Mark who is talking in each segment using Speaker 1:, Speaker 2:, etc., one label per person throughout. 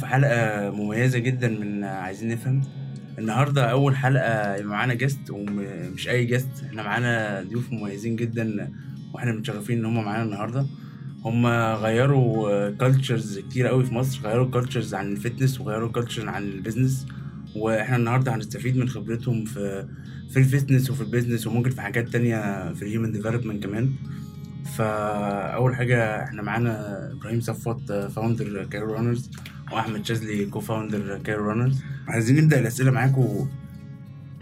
Speaker 1: في حلقة مميزة جدا من عايزين نفهم. النهاردة أول حلقة يبقى معانا guest ومش أي guest إحنا معانا ضيوف مميزين جدا وإحنا متشرفين إن هم معانا النهاردة. هم غيروا cultures كتير قوي في مصر غيروا cultures عن ال fitness وغيروا culture عن ال business وإحنا النهارده هنستفيد من خبرتهم في في ال fitness وفي ال business وممكن في حاجات تانية في ال human development كمان. فأول حاجة إحنا معانا إبراهيم صفوت founder Cairo Runners وأحمد شاذلي co-founder Cairo Runners عايزين نبدأ الأسئلة معاكم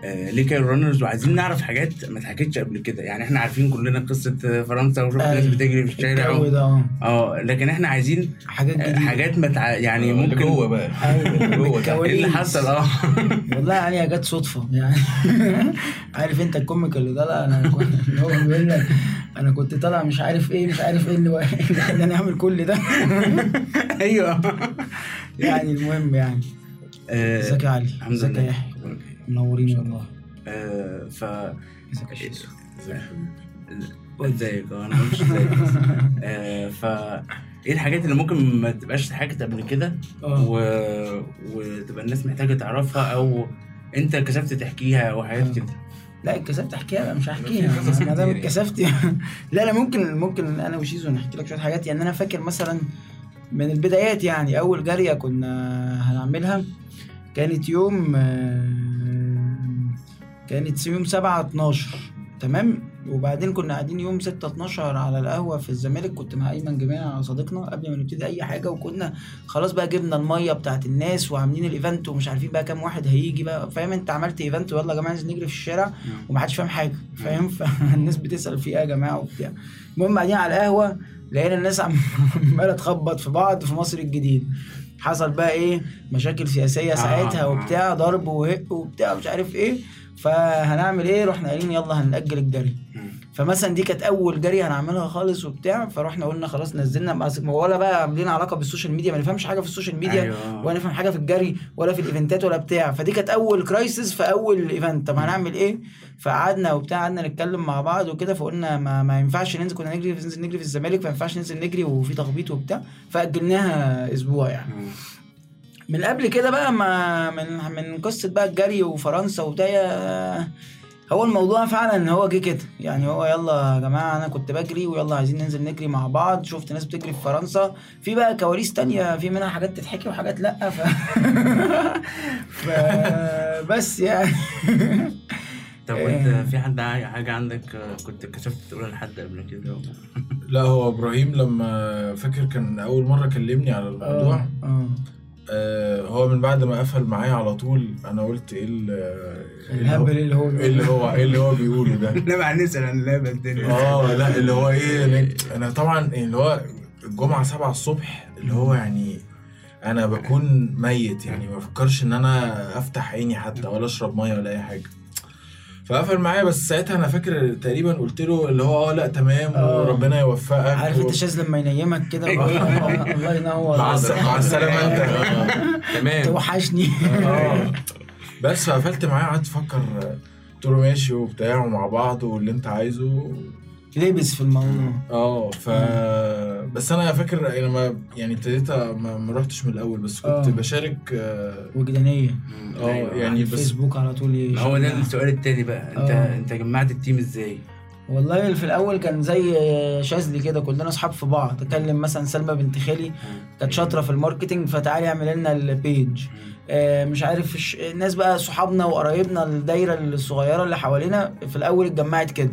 Speaker 1: آه ليه Cairo Runners وعايزين نعرف حاجات ما اتحكتش قبل كده. يعني إحنا عارفين كلنا قصة فرنسا وشفنا ناس
Speaker 2: أيوة.
Speaker 1: بتجري في الشارع و...
Speaker 2: ده
Speaker 1: آه. لكن إحنا عايزين
Speaker 2: حاجات
Speaker 1: آه،
Speaker 2: جديدة.
Speaker 1: حاجات متع... يعني ممكن
Speaker 3: جوه بقى.
Speaker 2: أيوة.
Speaker 3: جوه.
Speaker 1: إيه اللي حصل؟ آه.
Speaker 2: والله يعني جت صدفة يعني. عارف أنت ال comic اللي طالع؟ أنا كنت اللي هو بيقول لك أنا كنت طالع مش عارف إيه مش عارف إيه اللي اللي خلاني اعمل كل ده.
Speaker 1: أيوه.
Speaker 2: يعني المهم يعني.
Speaker 1: آه،
Speaker 2: ازيك يا علي؟
Speaker 1: الحمد
Speaker 2: ازيك يا يحيى؟ منورين والله.
Speaker 1: آه، ف
Speaker 2: ازيك يا شيسو
Speaker 1: ازيك أه أنا مش ازيك ف إيه الحاجات اللي ممكن ما تبقاش اتحكت قبل كده
Speaker 2: آه.
Speaker 1: و... وتبقى الناس محتاجة تعرفها أو أنت كسبت تحكيها أو حاجات كده؟
Speaker 2: لا اتكسفت أحكيها بقى مش هحكيها. ما دام
Speaker 3: يعني.
Speaker 2: اتكسفت لا لا ممكن ممكن أنا وشيزو نحكي لك شوية حاجات. يعني أنا فاكر مثلا من البدايات يعني. أول جرية كنا هنعملها كانت يوم آه، كانت يوم 7 12 تمام؟ وبعدين كنا قاعدين يوم 6 12 على القهوة في الزمالك. كنت مع أيمن جماعة صديقنا قبل ما نبتدي أي حاجة وكنا خلاص بقى جبنا المية بتاعت الناس وعاملين ال event ومش عارفين بقى كام واحد هيجي بقى. فاهم أنت؟ عملت event ويلا يا جماعة ننزل نجري في الشارع ومحدش فاهم حاجة فاهم؟ فالناس بتسأل في إيه يا جماعة وبتاع. المهم قاعدين على القهوة لقينا الناس عم- عمالة تخبط في بعض في مصر الجديدة. حصل بقى إيه؟ مشاكل سياسية ساعتها
Speaker 1: آه.
Speaker 2: وبتاع ضرب وهق وبتاع مش عارف إيه. فهنعمل إيه؟ رحنا قايلين يلا هنأجل الجري. فمثلا دي كانت أول جرية هنعملها خالص وبتاع فرحنا قلنا خلاص نزلنا بس- ولا بقى عاملين علاقة بال social media ما نفهمش حاجة في ال social media
Speaker 1: أيوة.
Speaker 2: ولا نفهم حاجة في الجري ولا في الإيفنتات ولا بتاع. فدي كانت أول crisis في أول event طب هنعمل إيه؟ فقعدنا وبتاع قعدنا نتكلم مع بعض وكده فقلنا ما, ما ينفعش ننزل كنا نجري ننزل نجري في الزمالك فما ينفعش ننزل نجري وفي تخبيط وبتاع. فأجلناها أسبوع يعني. من قبل كده بقى ما من من قصة بقى الجري وفرنسا وبتاع هو الموضوع فعلا إن هو جه كده. يعني هو يلا يا جماعة أنا كنت بجري ويلا عايزين ننزل نجري مع بعض. شفت ناس بتجري في فرنسا. في بقى كواليس تانية في منها حاجات تتحكي وحاجات لأ. ف... ف... بس يعني.
Speaker 1: طب وأنت في حد حاجة عندك آه، كنت كسبت تقولها لحد قبل كده؟
Speaker 3: لا هو إبراهيم لما فاكر كان أول مرة كلمني على الموضوع.
Speaker 2: آه آه
Speaker 3: آه. هو من بعد ما قفل معايا على طول أنا قلت إيه ال- إيه اللي هو-
Speaker 2: الهبل اللي هو
Speaker 3: إيه اللي هو إيه اللي هو بيقوله ده؟
Speaker 1: لا مع نسأل عن اللعبة الدنيا
Speaker 3: آه لا اللي هو إيه أنا- أنا طبعا اللي هو الجمعة 7 الصبح اللي هو يعني أنا بكون ميت يعني ما بفكرش إن أنا أفتح عيني حتى ولا أشرب مية ولا أي حاجة. فقفل معايا بس ساعتها أنا فاكر تقريبا قلت له اللي هو آه لا تمام
Speaker 2: آه.
Speaker 3: وربنا يوفقك
Speaker 2: عارف أنت شاذ لما ينيمك كده. آه، الله ينور
Speaker 3: مع الس- مع السلامة أنت آه.
Speaker 4: تمام
Speaker 2: توحشني
Speaker 3: بس فقفلت معاه قعدت أفكر قلت له ماشي وبتاع ومع بعض واللي أنت عايزه
Speaker 2: لبس في الموضوع
Speaker 3: آه ف بس أنا فاكر لما يعني ابتديت ما ما رحتش من الأول بس كنت
Speaker 2: آه.
Speaker 3: بشارك آه
Speaker 2: وجدانية
Speaker 3: آه،
Speaker 1: أيوة.
Speaker 3: يعني بس
Speaker 2: فيسبوك على طول
Speaker 1: ما هو ده. السؤال التاني بقى أنت
Speaker 2: آه.
Speaker 1: أنت جمعت ال team إزاي؟
Speaker 2: والله في الأول كان زي شاذلي كده كلنا أصحاب في بعض اكلم مثلا سلمى بنت خالي كانت شاطرة في ال marketing فتعالي اعمل لنا ال page آه، مش عارف الناس بقى صحابنا وقرايبنا الدايرة الصغيرة اللي حوالينا في الأول اتجمعت كده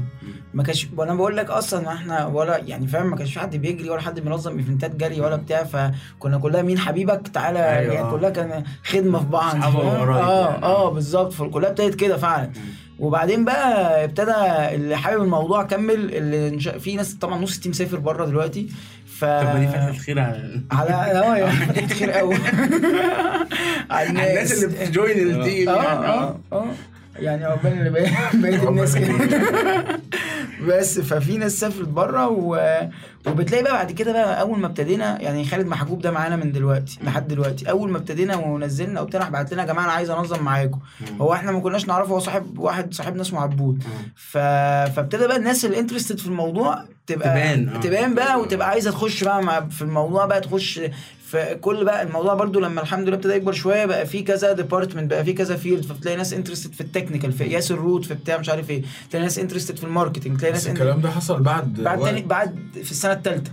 Speaker 2: ما كانش وأنا بقول لك أصلا ما إحنا ولا يعني فاهم ما كانش في حد بيجري ولا حد بينظم إيفنتات جري ولا بتاع فكنا كلها مين حبيبك تعالى
Speaker 1: أيوة.
Speaker 2: يعني كلها كان خدمة في بعض. آه
Speaker 1: يعني.
Speaker 2: آه بالظبط. فكلها ابتدت كده فعلا. وبعدين بقى ابتدى اللي حابب الموضوع كمل اللي. في ناس طبعا نص ال team سافر بره دلوقتي. ف
Speaker 1: طب دي فتحة خير على
Speaker 2: على آه يعني فتحت خير قوي على
Speaker 1: الناس. اللي بت join
Speaker 2: ال team آه
Speaker 1: يعني.
Speaker 2: آه آه. يعني عقبال اللي بقيت الناس كده. بس ففي ناس سافرت بره و... وبتلاقي بقى بعد كده بقى أول ما ابتدينا يعني خالد محجوب ده معانا من دلوقتي لحد دلوقتي. أول ما ابتدينا ونزلنا وبتاع بعت لنا يا جماعة أنا عايز أنظم معاكم. هو إحنا ما كناش نعرفه هو صاحب واحد صاحبنا اسمه عبود ف... فابتدى بقى الناس اللي interested في الموضوع تبقى
Speaker 1: تبان، آه.
Speaker 2: تبان بقى وتبقى عايزة تخش بقى في الموضوع بقى تخش فكل بقى الموضوع برضو لما الحمد لله ابتدى يكبر شوية بقى في كذا department بقى في كذا field فبتلاقي ناس interested في ال technical في قياس ال route في بتاع مش عارف إيه تلاقي ناس interested في ال marketing تلاقي
Speaker 3: بس
Speaker 2: ناس
Speaker 3: الكلام ده حصل بعد
Speaker 2: بعد. تاني بعد في السنة الثالثه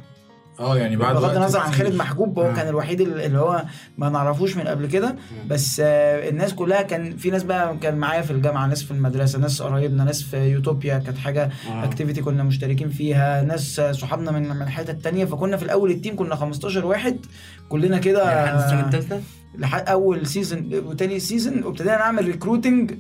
Speaker 3: آه يعني بعد
Speaker 2: بغض النظر عن. خالد محجوب هو
Speaker 3: آه.
Speaker 2: كان الوحيد اللي هو ما نعرفوش من قبل كده بس آه، الناس كلها كان في ناس بقى كان معايا في الجامعة ناس في المدرسة ناس قرايبنا ناس في يوتوبيا كانت حاجة
Speaker 1: آه.
Speaker 2: activity كنا مشتركين فيها ناس آه، صحابنا من من الحتت تانية فكنا في الأول ال team كنا 15 واحد كلنا كده
Speaker 1: يعني لحد السنة الثالثه
Speaker 2: لحد أول season وتاني season وابتدينا نعمل recruiting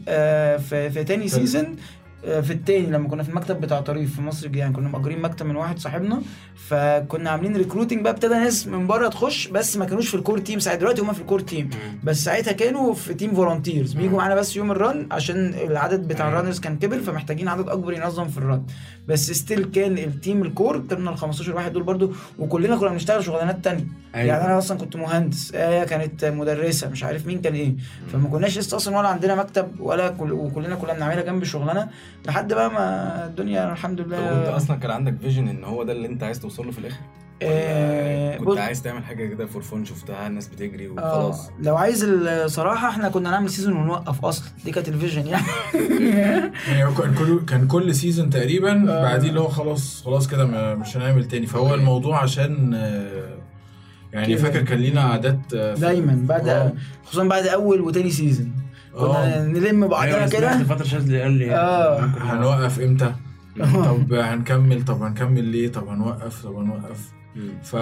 Speaker 2: في في تاني. season آه، في التاني لما كنا في المكتب بتاع طريف في مصر يعني كنا مأجرين مكتب من واحد صاحبنا فكنا عاملين recruiting بقى ابتدى ناس من بره تخش بس ما كانوش في ال core team ساعتها دلوقتي هم في ال core team بس ساعتها كانوا في team volunteers بيجوا معانا بس يوم ال run عشان العدد بتاع.
Speaker 1: ال
Speaker 2: runners كان كبر فمحتاجين عدد أكبر ينظم في ال run بس still كان ال team ال core كنا ال 15 واحد دول برضو وكلنا كنا بنشتغل شغلانات تانية.
Speaker 1: أيوة.
Speaker 2: يعني أنا أصلا كنت مهندس إيه كانت مدرسة مش عارف مين كان إيه. فما كناش لسه أصلا ولا عندنا مكتب ولا كل وكلنا كنا بنعملها جنب شغلنا. لحد بقى ما الدنيا الحمد
Speaker 4: طب وانت
Speaker 2: لله
Speaker 4: أصلا كان عندك vision إن هو ده اللي انت عايز توصل له في الآخر؟
Speaker 2: آه،
Speaker 4: كنت
Speaker 2: بص-
Speaker 4: عايز تعمل حاجة كده for fun شفتها الناس بتجري
Speaker 2: آه
Speaker 4: وخلاص
Speaker 2: لو عايز الصراحة إحنا كنا نعمل season ونوقف أصلا دي كانت ال vision
Speaker 3: يعني يعني كان كل كان كل season تقريبا
Speaker 2: آه.
Speaker 3: بعديه اللي هو خلاص خلاص كده مش هنعمل تاني فهو
Speaker 4: okay.
Speaker 3: الموضوع عشان آه، يعني. فاكر كان لينا عادات آه،
Speaker 2: دايما بعد
Speaker 3: آه.
Speaker 2: خصوصا بعد أول وتاني سيزون كنا
Speaker 3: آه.
Speaker 2: نلم بعضنا
Speaker 1: أيوه
Speaker 2: كده.
Speaker 1: فترة شاذلي قال لي
Speaker 2: آه.
Speaker 1: ممكن
Speaker 3: هنوقف إمتى؟ طب هنكمل طب هنكمل ليه؟ طب هنوقف؟ طب هنوقف. ف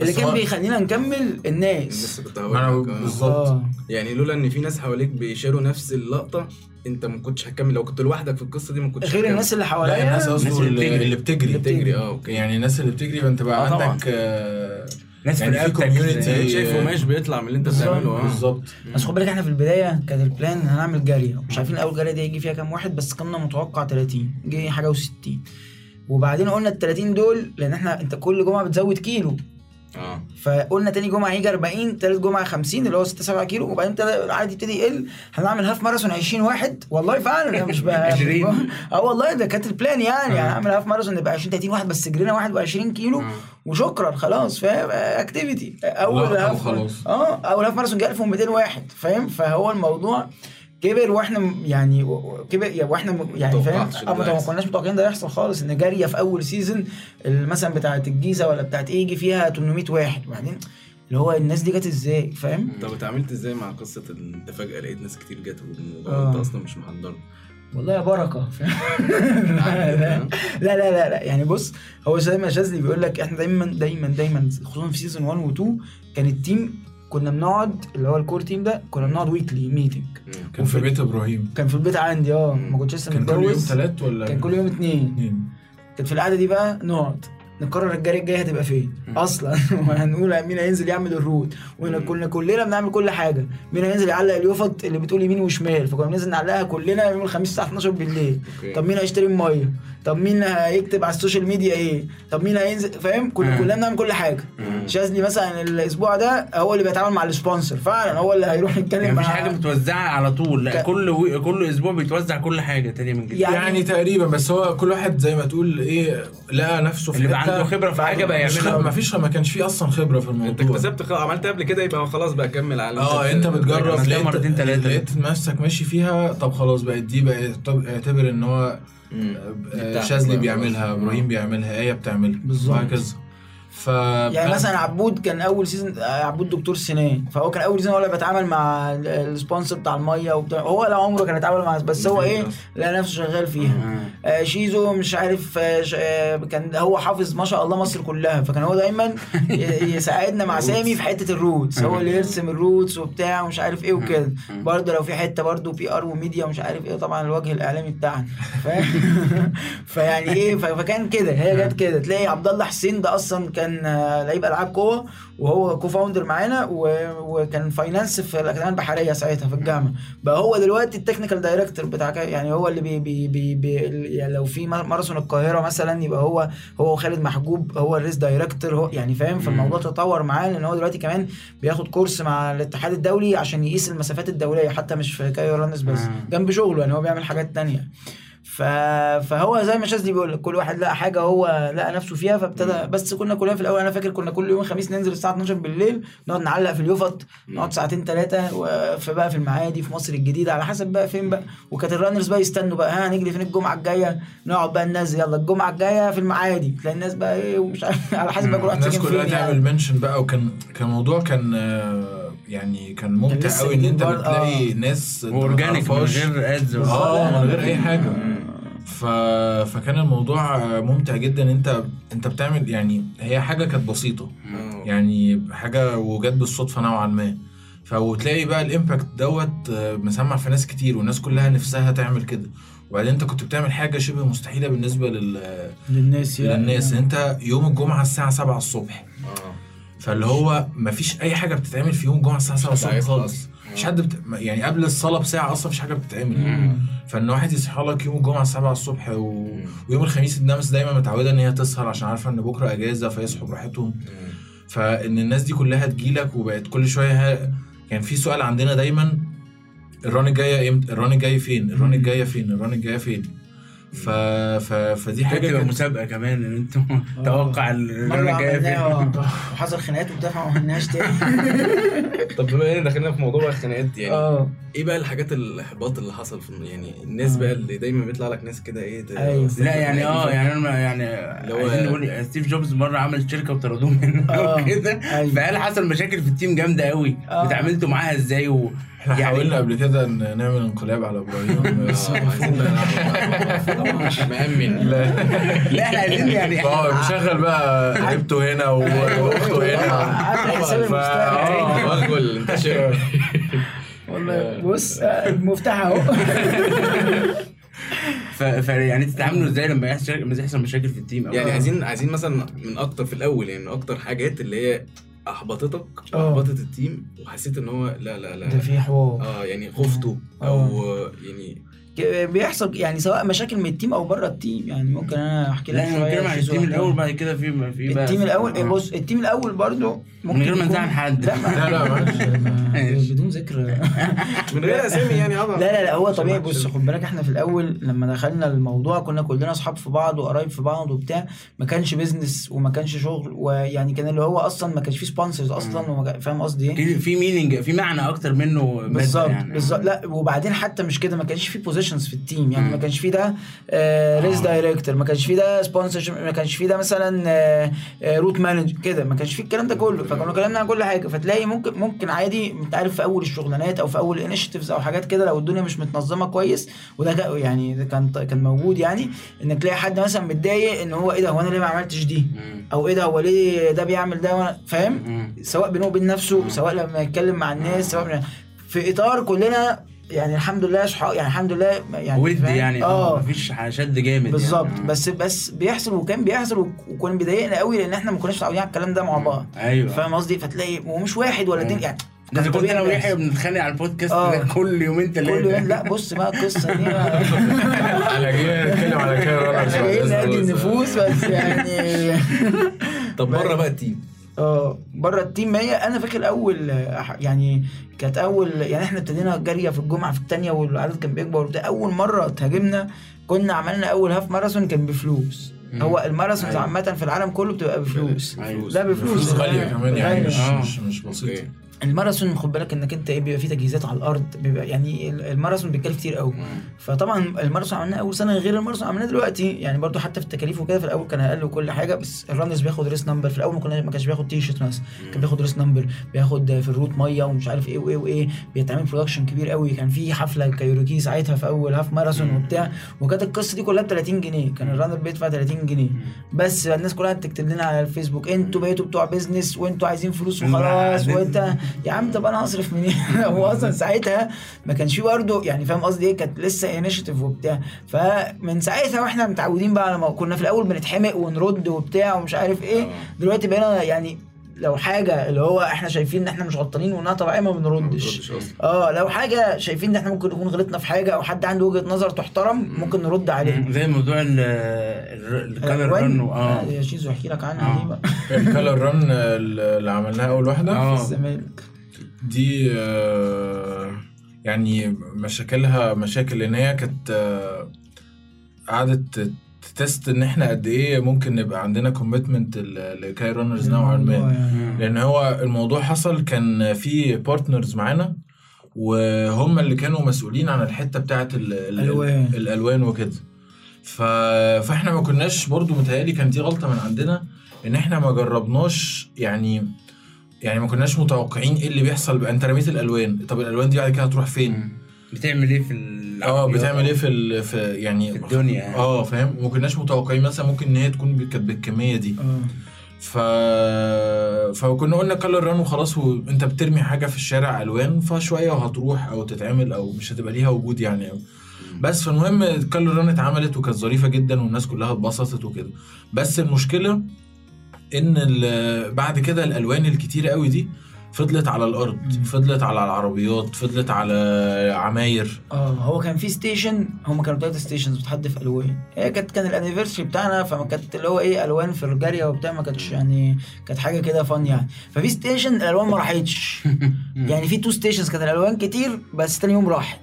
Speaker 2: اللي كان بيخلينا نكمل الناس.
Speaker 4: لسه كنت هقول آه.
Speaker 3: بالظبط.
Speaker 2: آه.
Speaker 4: يعني لولا إن في ناس حواليك بيشيروا نفس اللقطة أنت ما كنتش هتكمل. لو كنت لوحدك في القصة دي ما كنتش
Speaker 2: غير
Speaker 4: هتكمل.
Speaker 2: الناس اللي حواليا.
Speaker 3: الناس أصلا
Speaker 1: اللي
Speaker 3: اللي,
Speaker 1: بتجري.
Speaker 3: اللي بتجري.
Speaker 4: اللي بتجري. آه okay.
Speaker 3: يعني الناس اللي بتجري فأنت بقى
Speaker 4: آه.
Speaker 3: عندك آه،
Speaker 1: ناس
Speaker 3: يعني
Speaker 1: في
Speaker 3: في
Speaker 1: رقبتك
Speaker 3: community.
Speaker 1: زي-
Speaker 4: يعني شايف قماش بيطلع من اللي
Speaker 2: أنت.
Speaker 4: بتعمله آه
Speaker 3: بالظبط
Speaker 2: بس خد بالك إحنا في البداية كانت ال plan هنعمل جرية مش عارفين اول جرية دي هيجي فيها كام واحد بس كنا متوقع 30 جه حاجة و60 وبعدين قلنا ال 30 دول لأن إحنا أنت كل جمعة بتزود كيلو
Speaker 4: آه.
Speaker 2: فقلنا تاني جمعة هيجي 40 تالت جمعة 50 اللي هو 6 7 كيلو وبعدين ابتدى العدد يبتدي يقل. هنعمل half marathon 20 واحد. والله فعلا أنا مش بقى
Speaker 1: 20.
Speaker 2: آه والله ده كانت ال plan يعني. يعني هعمل half marathon نبقى 20 30 واحد بس جرينا 21 كيلو.
Speaker 1: آه.
Speaker 2: وشكرا خلاص فاهم؟
Speaker 3: activity
Speaker 2: أول
Speaker 3: half.
Speaker 2: آه أول half marathon جه 1200 واحد فاهم؟ فهو الموضوع كبر وإحنا يعني كبر يعني وإحنا يعني فاهم
Speaker 4: آه
Speaker 2: ما. كناش متوقعين ده يحصل خالص إن جرية في أول season مثلا بتاعت الجيزة ولا بتاعت إيه يجي فيها 800 واحد وبعدين اللي هو الناس دي جت إزاي فاهم
Speaker 4: طب اتعاملت إزاي مع قصة ان انت فجأة لقيت ناس كتير جت والموضوع
Speaker 2: آه.
Speaker 4: انت أصلا مش محضر
Speaker 2: والله يا بركة فاهم؟
Speaker 4: عادي،
Speaker 2: لا؟ لا لا لا لا يعني بص هو زي ما شاذلي بيقول لك إحنا دايما دايما دايما خصوصا في season 1 و 2 كان ال team كنا بنقعد اللي هو ال core team ده كنا بنقعد weekly meeting
Speaker 3: كان في بيت إبراهيم.
Speaker 2: كان في البيت عندي
Speaker 4: آه.
Speaker 2: ما كنتش لسه
Speaker 3: كان كل يوم
Speaker 2: متجوز.
Speaker 3: ثلاث ولا
Speaker 2: كان كل يوم اتنين.
Speaker 3: اتنين؟
Speaker 2: كانت في القعدة دي بقى نقعد. نقرر الجرية الجايه هتبقى فين. أصلا وهنقول مين هينزل يعمل ال route. وكنا كلنا بنعمل كل حاجة. مين هينزل يعلق اليفط اللي بتقول يمين وشمال. فكنا بننزل نعلقها كلنا يوم الخميس الساعة 12 بالليل. طب مين هيشتري المية؟ طب مين هيكتب على ال social media إيه؟ طب مين هينزل؟ فاهم؟ كل. كلنا بنعمل كل
Speaker 4: حاجة.
Speaker 2: شاذلي مثلا الأسبوع ده هو اللي بيتعامل مع ال sponsor فعلا هو اللي هيروح يتكلم
Speaker 1: يعني
Speaker 2: مع
Speaker 1: مفيش حاجة متوزعه على طول. لا
Speaker 2: ك-
Speaker 1: كل و... كل أسبوع بيتوزع كل حاجة تاني من جديد.
Speaker 2: يعني-
Speaker 3: يعني تقريبا بس هو كل واحد زي ما تقول إيه لقى نفسه في
Speaker 1: اللي. عنده خبرة في حاجة بقى يعملها
Speaker 3: ما فيش ما كانش فيه أصلا خبرة في الموضوع
Speaker 4: انت اكتسبت خ... عملت قبل كده يبقى خلاص بقى كمل على
Speaker 3: آه انت بتجرب لقيت
Speaker 1: مرتين تلاتة.
Speaker 3: لقيت نفسك ماشي فيها طب خلاص بقت دي بقى طب اعتبر إن هو. آه، شاذلي بيعملها. إبراهيم بيعملها آية بتعملها
Speaker 2: بالظبط.
Speaker 3: وهكذا ف
Speaker 2: يعني مثلا عبود كان أول season عبود دكتور سنان فهو كان أول سيزون هو اللي بيتعامل مع ال- ال sponsor بتاع المية وبتاع. هو لا عمره كان يتعامل مع بس هو إيه لقى نفسه شغال فيها. آه شيزو مش عارف آه ش- آه كان هو حافظ ما شاء الله مصر كلها. فكان هو دايما يساعدنا مع سامي في حتة ال routes هو اللي يرسم ال routes وبتاع ومش عارف إيه وكده. برضه لو في حتة برضه PR و media ومش عارف إيه طبعا الوجه الإعلامي بتاعنا. فاهم؟ فيعني إيه ف- فكان كده. هي جت كده. تلاقي عبد الله حسين ده أصلا كان لعيب ألعاب قوة وهو co-founder معانا وكان finance في الأكاديمية البحرية ساعتها في الجامعة بقى هو دلوقتي ال technical director بتاع يعني هو اللي بي بي بي بي يعني لو في مار- ماراثون القاهرة مثلا يبقى هو هو خالد محجوب هو ال race director هو يعني فاهم فالموضوع تطور معاه لأن هو دلوقتي كمان بياخد course مع الاتحاد الدولي عشان يقيس المسافات الدولية حتى مش في Cairo Runners بس. جنب شغله يعني هو بيعمل حاجات تانية. فهو زي ما شاذلي بيقول لك كل واحد لقى حاجة هو لقى نفسه فيها فابتدى بس كنا كلنا في الأول أنا فاكر كنا كل يوم خميس ننزل الساعة 12 بالليل نقعد نعلق في اليفط نقعد ساعتين ثلاثة في بقى في المعادي في مصر الجديدة على حسب بقى فين بقى. وكانت ال runners بقى يستنوا بقى ها هنجري فين الجمعة الجاية؟ نقعد بقى ننزل يلا الجمعة الجاية في المعادي. تلاقي الناس بقى إيه ومش عارف على حسب بقى كل واحد
Speaker 3: الناس كلها تعمل
Speaker 2: يعني.
Speaker 3: mention بقى وكان كان الموضوع كان آه، يعني كان ممتع قوي إن
Speaker 2: أنت
Speaker 3: بتلاقي
Speaker 2: آه.
Speaker 3: ناس و
Speaker 1: organic من. غير ads
Speaker 3: آه من غير أي حاجة. ف... فكان الموضوع ممتع جدا. انت انت بتعمل يعني هي حاجة كانت بسيطة.
Speaker 4: آه.
Speaker 3: يعني حاجة وجت بالصدفة نوعا ما. فتلاقي بقى ال impact دوت آه، مسمع في ناس كتير والناس كلها نفسها تعمل كده. وبعدين انت كنت بتعمل حاجة شبه مستحيلة بالنسبة لل...
Speaker 2: للناس يعني.
Speaker 3: للناس. انت يوم الجمعة الساعة 7 الصبح.
Speaker 4: آه.
Speaker 3: فاللي هو مفيش أي حاجة بتتعمل في يوم الجمعة الساعة 7 الصبح خالص. مش حد بت... يعني قبل الصلاة بساعة أصلا مفيش حاجة بتتعمل. فإن واحد يصحى لك يوم الجمعة 7 الصبح و... ويوم الخميس الناس دايما متعودة إن هي تسهر عشان عارفة إن بكرة أجازة فيصحوا براحتهم. فإن الناس دي كلها تجيلك وبقت كل شوية ها... كان في سؤال عندنا دايما ال run الجاية إمتى؟ ال run الجاي فين؟ ال run الجاية فين؟ ال run الجاية فين؟ ف... ف... فدي حاجة
Speaker 1: تبقى
Speaker 3: كانت
Speaker 1: مسابقة كمان إن أنتوا توقع
Speaker 2: مرة
Speaker 1: ال run الجايه
Speaker 2: عملناها
Speaker 1: فين
Speaker 2: وحصل خناقات وبتاع فما عملناش تاني
Speaker 4: طب بما ان دخلنا في موضوع الخناقات يعني
Speaker 2: آه
Speaker 4: إيه بقى الحاجات الإحباط اللي حصل في يعني الناس
Speaker 2: آه.
Speaker 4: بقى اللي دايما بيطلع لك ناس كده إيه ده-
Speaker 2: أيوة.
Speaker 1: لا يعني آه يعني أنا يعني
Speaker 4: هو-
Speaker 1: عايزين نقول ستيف جوبز مرة عمل شركة وطردوه منها
Speaker 2: آه.
Speaker 1: وكده
Speaker 2: أيوة.
Speaker 1: فهل حصل مشاكل في ال team جامدة قوي
Speaker 2: آه.
Speaker 1: اتعاملتوا معاها إزاي و
Speaker 3: إحنا
Speaker 1: يعني-
Speaker 3: حاولنا قبل كده إن نعمل انقلاب على إبراهيم. بس
Speaker 4: آه، بقى- مش مأمن.
Speaker 1: لا. إحنا عايزين يعني
Speaker 3: آه مشغل بقى عيبته هنا وأخته هنا. آه.
Speaker 4: رجل انتشر.
Speaker 2: والله بص آه، المفتاح أهو.
Speaker 1: ف... ف... يعني تتعاملوا إزاي لما يحصل لما يحصل مشاكل في التيم
Speaker 4: يعني. عايزين عايزين مثلا من أكتر في الأول يعني من أكتر حاجات اللي هي أحبطتك
Speaker 2: آه.
Speaker 4: أحبطت ال team وحسيت إن هو لا لا لا
Speaker 2: ده في حوار
Speaker 4: آه يعني خفته
Speaker 2: آه.
Speaker 4: أو يعني
Speaker 2: ك- بيحصل يعني سواء مشاكل من ال team أو بره ال team. يعني ممكن أنا أحكي لك
Speaker 1: لا إحنا
Speaker 2: شوية
Speaker 1: بنتكلم عن ال
Speaker 2: team.
Speaker 1: الأول بعد كده في في بقى
Speaker 2: ال team الأول
Speaker 1: آه.
Speaker 2: بص ال team الأول برضو
Speaker 1: من غير ما
Speaker 2: يكون-
Speaker 1: نزعل حد.
Speaker 2: لا
Speaker 3: لا
Speaker 2: بدون ذكر.
Speaker 4: من غير أسامي يعني آه.
Speaker 2: لا لا لا هو طبيعي. بص خد بالك إحنا في الأول لما دخلنا الموضوع كنا كلنا أصحاب في بعض وقرايب في بعض وبتاع ما كانش business وما كانش شغل ويعني كان اللي هو أصلا ما كانش فيه sponsors أصلا فاهم قصدي إيه؟
Speaker 1: في meaning في معنى أكتر منه
Speaker 2: بالظبط
Speaker 1: يعني.
Speaker 2: بالظبط. لا وبعدين حتى مش كده ما كانش في positions في ال team يعني ما كانش في ده race
Speaker 1: آه.
Speaker 2: director ما كانش في ده sponsor ما كانش في ده مثلا route manager كده. ما كانش في الكلام ده كله. فكنا اتكلمنا عن كل حاجة. فتلاقي ممكن ممكن عادي انت عارف في أول الشغلانات أو في أول ال initiatives أو حاجات كده لو الدنيا مش متنظمة كويس وده يعني ده كان كان موجود يعني إنك تلاقي حد مثلا متضايق إن هو إيه ده هو أنا ليه ما عملتش دي. أو إيه ده هو ليه ده بيعمل ده وأنا فاهم. سواء بينه وبين نفسه سواء لما يتكلم مع الناس سواء في إطار كلنا يعني الحمد لله صحاب يعني الحمد لله يعني
Speaker 1: ود؟ يعني
Speaker 2: آه.
Speaker 1: مفيش شد جامد
Speaker 2: بالظبط.
Speaker 1: يعني.
Speaker 2: بس بس بيحصل وكان بيحصل وك- وكان بيضايقنا قوي لأن إحنا ما كناش متعودين على الكلام ده مع بعض.
Speaker 1: أيوه.
Speaker 2: فاهم قصدي؟ فتلاقي ومش واحد ولا اتنين يعني
Speaker 1: ده كنت
Speaker 2: أنا.
Speaker 1: ويحيى بنتخانق على البودكاست
Speaker 2: آه.
Speaker 1: ده كل يومين ثلاثة
Speaker 2: كل يوم. لا بص بقى القصة دي بقى-
Speaker 3: إحنا جايين نتكلم على كده
Speaker 2: إحنا جايين نهدي النفوس بس يعني.
Speaker 4: طب بره بقى ال
Speaker 2: team. آه بره ال team هي أنا فاكر أول آه، يعني كانت أول يعني إحنا ابتدينا جرية في الجمعة في الثانية والعدد كان بيكبر وبتاع أول مرة اتهاجمنا كنا عملنا أول half marathon كان بفلوس
Speaker 1: مم.
Speaker 2: هو ال marathons
Speaker 1: أيوة.
Speaker 2: عامة في العالم كله بتبقى بفلوس
Speaker 1: أيوة.
Speaker 2: لا بفلوس
Speaker 3: فلوس غالية كمان يعني
Speaker 2: غالية.
Speaker 3: مش
Speaker 1: آه.
Speaker 3: مش مش بسيطة
Speaker 4: okay
Speaker 2: الماراثون خد بالك انك انت إيه بيبقى فيه تجهيزات على الأرض بيبقى يعني الماراثون بيتكلف كتير قوي. فطبعا الماراثون عملناه أول سنة غير الماراثون عملناه دلوقتي. يعني برضو حتى في التكاليف وكده في الأول كان أقل وكل حاجة بس ال runners بياخد race number. في الأول ما كانش بياخد تي شيرت مثلا كان بياخد race number. بياخد في ال route مية ومش عارف إيه وإيه وإيه. بيتعمل production كبير قوي. كان في حفلة كايروكي ساعتها في أول half marathon وبتاع. وكانت القصة دي كلها ب 30 جنيه. كان ال runner بيدفع 30 جنيه. بس الناس كلها تكتب لنا على الفيسبوك أنتوا بقيتوا بتوع business وأنتوا عايزين فلوس وخلاص وأنت يا عم طب أنا هصرف منين؟ هو أصلا ساعتها ما كانش في برضه يعني فاهم قصدي إيه؟ كانت لسه initiative وبتاع. فمن ساعتها وإحنا متعودين بقى على ما كنا في الأول بنتحمق ونرد وبتاع ومش عارف إيه. دلوقتي بقينا يعني لو حاجة اللي هو إحنا شايفين إن إحنا مش غلطانين وإنها طبيعية ما بنردش. آه لو حاجة شايفين إن إحنا ممكن نكون غلطنا في حاجة أو حد عنده وجهة نظر تحترم ممكن نرد عليه
Speaker 1: زي موضوع ال- ال- ال
Speaker 2: color
Speaker 1: run
Speaker 2: آه،
Speaker 1: آه.
Speaker 2: يا شيزو احكي لك عنها
Speaker 1: آه.
Speaker 2: دي بقى
Speaker 3: ال color run اللي عملناها أول واحدة؟
Speaker 1: آه.
Speaker 2: الزمالك.
Speaker 3: دي آه، يعني مشاكلها مشاكل لأن هي كانت آه، قعدت test إن إحنا قد إيه ممكن نبقى عندنا commitment ل Cairo Runners نوعا ما.
Speaker 2: يعني.
Speaker 3: لأن هو الموضوع حصل كان في partners معانا وهم اللي كانوا مسؤولين عن الحتة بتاعت ال- ال-
Speaker 2: الألوان.
Speaker 3: الألوان وكده. ف... فإحنا ما كناش برضو متهيألي كان دي غلطة من عندنا إن إحنا ما جربناش يعني يعني ما كناش متوقعين إيه اللي بيحصل. بقى أنت رميت الألوان طب الألوان دي بعد كده هتروح فين؟
Speaker 1: بتعمل إيه في ال-
Speaker 3: آه بتعمل إيه في ال... في يعني
Speaker 1: في الدنيا يعني.
Speaker 3: آه فاهم؟ وما كناش متوقعين مثلا ممكن إن هي تكون كانت بالكمية دي.
Speaker 2: آه.
Speaker 3: ف فكنا قلنا كلر ران وخلاص وأنت بترمي حاجة في الشارع ألوان فشوية وهتروح أو تتعمل أو مش هتبقى ليها وجود يعني. أو. بس فالمهم color run اتعملت وكانت ظريفة جدا والناس كلها اتبسطت وكده. بس المشكلة إن ال- بعد كده الألوان الكتيرة قوي دي فضلت على الأرض
Speaker 2: مم.
Speaker 3: فضلت على العربيات فضلت على عماير.
Speaker 2: آه هو كان في station هم كانوا ثلاثة stations بتحد في ألوان. هي كانت كان ال anniversary بتاعنا فما كانت اللي هو إيه ألوان في الجارية وبتاع ما كانتش يعني كانت حاجة كده فن يعني. ففي station الألوان ما راحتش. يعني في two stations كانت الألوان كتير بس تاني يوم راحت.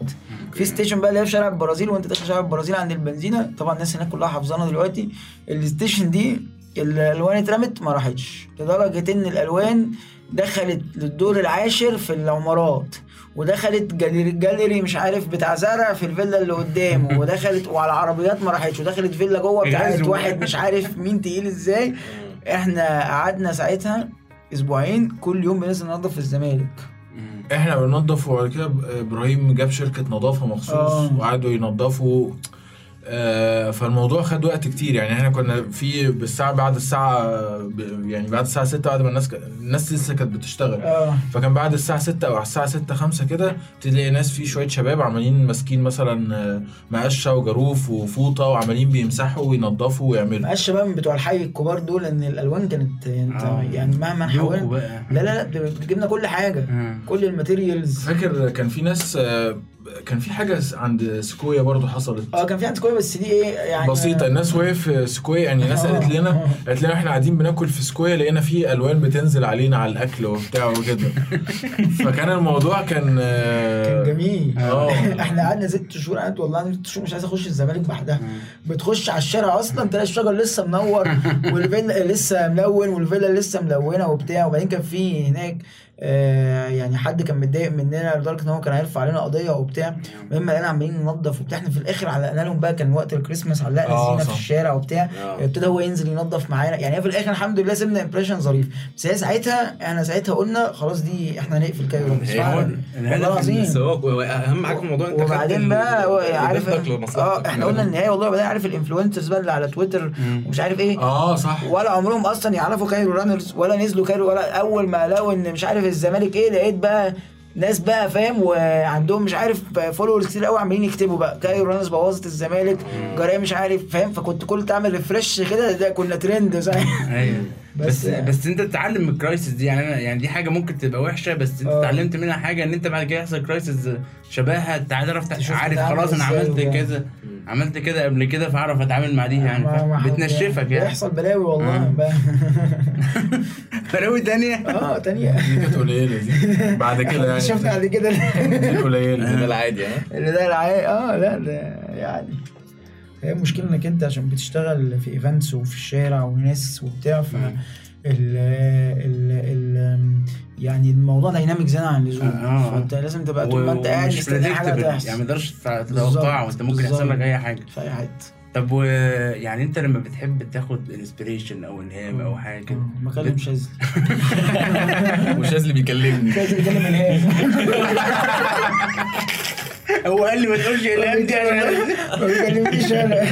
Speaker 2: في station بقى اللي هي في شارع البرازيل وانت داخل شارع البرازيل عند البنزينة. طبعا الناس هناك كلها حافظانا دلوقتي. ال station دي الألوان اترمت ما راحتش. لدرجة إن الألوان دخلت للدور العاشر في العمارات ودخلت gallery, gallery مش عارف بتاع زرع في الفيلا اللي قدامه ودخلت وعلى عربيات ما راحتش ودخلت فيلا جوه بتاعت. واحد مش عارف مين تقيل إزاي إحنا قعدنا ساعتها أسبوعين كل يوم بننزل ننظف في الزمالك.
Speaker 3: إحنا بننضف وبعد كده إبراهيم جاب شركة نظافة مخصوص
Speaker 2: آه.
Speaker 3: وقعدوا ينظفوا فالموضوع خد وقت كتير. يعني إحنا كنا في بالساعة بعد الساعة يعني بعد الساعة 6 بعد ما الناس ك... الناس لسه كانت بتشتغل.
Speaker 2: آه.
Speaker 3: فكان بعد الساعة 6 أو على الساعة 6 5 كده تلاقي ناس في شوية شباب عمالين ماسكين مثلا آه، مقشة وجاروف وفوطة وعمالين بيمسحوا وينظفوا ويعملوا.
Speaker 2: مع الشباب بتوع الحي الكبار دول ان الألوان كانت أنت
Speaker 1: آه.
Speaker 2: يعني مهما حاولنا
Speaker 1: بقى.
Speaker 2: لا لا لا بتجيب لنا كل حاجة.
Speaker 1: آه.
Speaker 2: كل ال materials.
Speaker 3: فاكر كان في ناس آه، كان في حاجة عند Sequoia برضو حصلت.
Speaker 2: آه كان في عندي كويس بس دي إيه يعني
Speaker 3: بسيطة. الناس وقف في Sequoia يعني ناس قالت لنا قالت لنا إحنا قاعدين بناكل في Sequoia لقينا في ألوان بتنزل علينا على الأكل وبتاع وكده. فكان الموضوع كان
Speaker 2: كان جميل.
Speaker 3: آه.
Speaker 2: إحنا قعدنا ست شهور قعدت والله ست شهور مش عايز اخش الزمالك بعدها. بتخش على الشارع أصلا تلاقي الشجر لسه منور والفيلا لسه ملون والفيلا لسه ملونة وبتاع وبعدين كان في هناك يعني حد كان متضايق مننا لدرجة إن هو كان هيرفع علينا قضية وبتاع. المهم لقينا عمالين ننظف وبتاع. إحنا في الآخر علقنا لهم بقى كان وقت الكريسماس علقنا
Speaker 3: آه،
Speaker 2: زينة في. الشارع وبتاع.
Speaker 1: آه.
Speaker 2: ابتدى هو ينزل ينظف معانا. يعني في الآخر الحمد لله سيبنا impression ظريف. بس هي ساعتها إحنا ساعتها قلنا خلاص دي إحنا هنقفل كايرو والله العظيم.
Speaker 4: وأهم حاجة في الموضوع أنت
Speaker 2: وبعدين بقى عارف. آه إحنا قلنا النهايه والله وبعدين عارف ال influencers بقى اللي على تويتر. ومش عارف إيه.
Speaker 3: آه صح.
Speaker 2: ولا عمرهم أصلا يعرفوا Cairo Runners ولا نزلوا كايرو ولا أول ما لقوا إن مش عارف الزمالك إيه لقيت بقى ناس بقى فاهم وعندهم مش عارف followers كتير قوي عمالين يكتبوا بقى. Cairo Runners بوظت الزمالك جرايه مش عارف فاهم؟ فكنت كل تعمل refresh كده ده كنا ترند صحيح
Speaker 1: أيوه.
Speaker 2: بس-
Speaker 1: بس بس انت تتعلم من ال crisis دي. يعني أنا يعني دي حاجة ممكن تبقى وحشة بس انت
Speaker 2: آه.
Speaker 1: اتعلمت منها حاجة ان انت بعد كده يحصل crisis شبهها. تعرف عارف خلاص
Speaker 2: أنا
Speaker 1: عملت. كذا عملت كده قبل كده فأعرف أتعامل مع دي يعني؟ بتنشفك يعني.
Speaker 2: بيحصل بلاوي والله
Speaker 1: آه. بلاوي تانية؟
Speaker 2: آه تانية.
Speaker 3: دي كانت قليلة دي. بعد كده يعني.
Speaker 2: شفنا بعد كده.
Speaker 3: دي قليلة.
Speaker 4: ده العادي ها؟
Speaker 2: اللي ده العي... آه لا ده يعني. هي المشكلة إنك أنت عشان بتشتغل في events وفي الشارع وناس وبتاع ف ال ال ال يعني الموضوع dynamic زيادة عن اللزوم.
Speaker 1: آه.
Speaker 2: فأنت لازم تبقى طول ما أنت قاعد مستني
Speaker 1: predictable.
Speaker 2: تحصل
Speaker 1: يعني ما تقدرش تتوقع
Speaker 2: بالظبط،
Speaker 1: وإنت ممكن يحصل لك. أي حاجة.
Speaker 2: في أي حتة.
Speaker 1: طب و يعني أنت لما بتحب تاخد inspiration أو إلهام أو حاجة كده
Speaker 2: آه، ما كلم شاذلي
Speaker 4: وشاذلي بيكلمني.
Speaker 2: شاذلي بيتكلم إلهام.
Speaker 1: هو قال لي ما تقولش الهام دي عشان
Speaker 2: ما بيكلمنيش أنا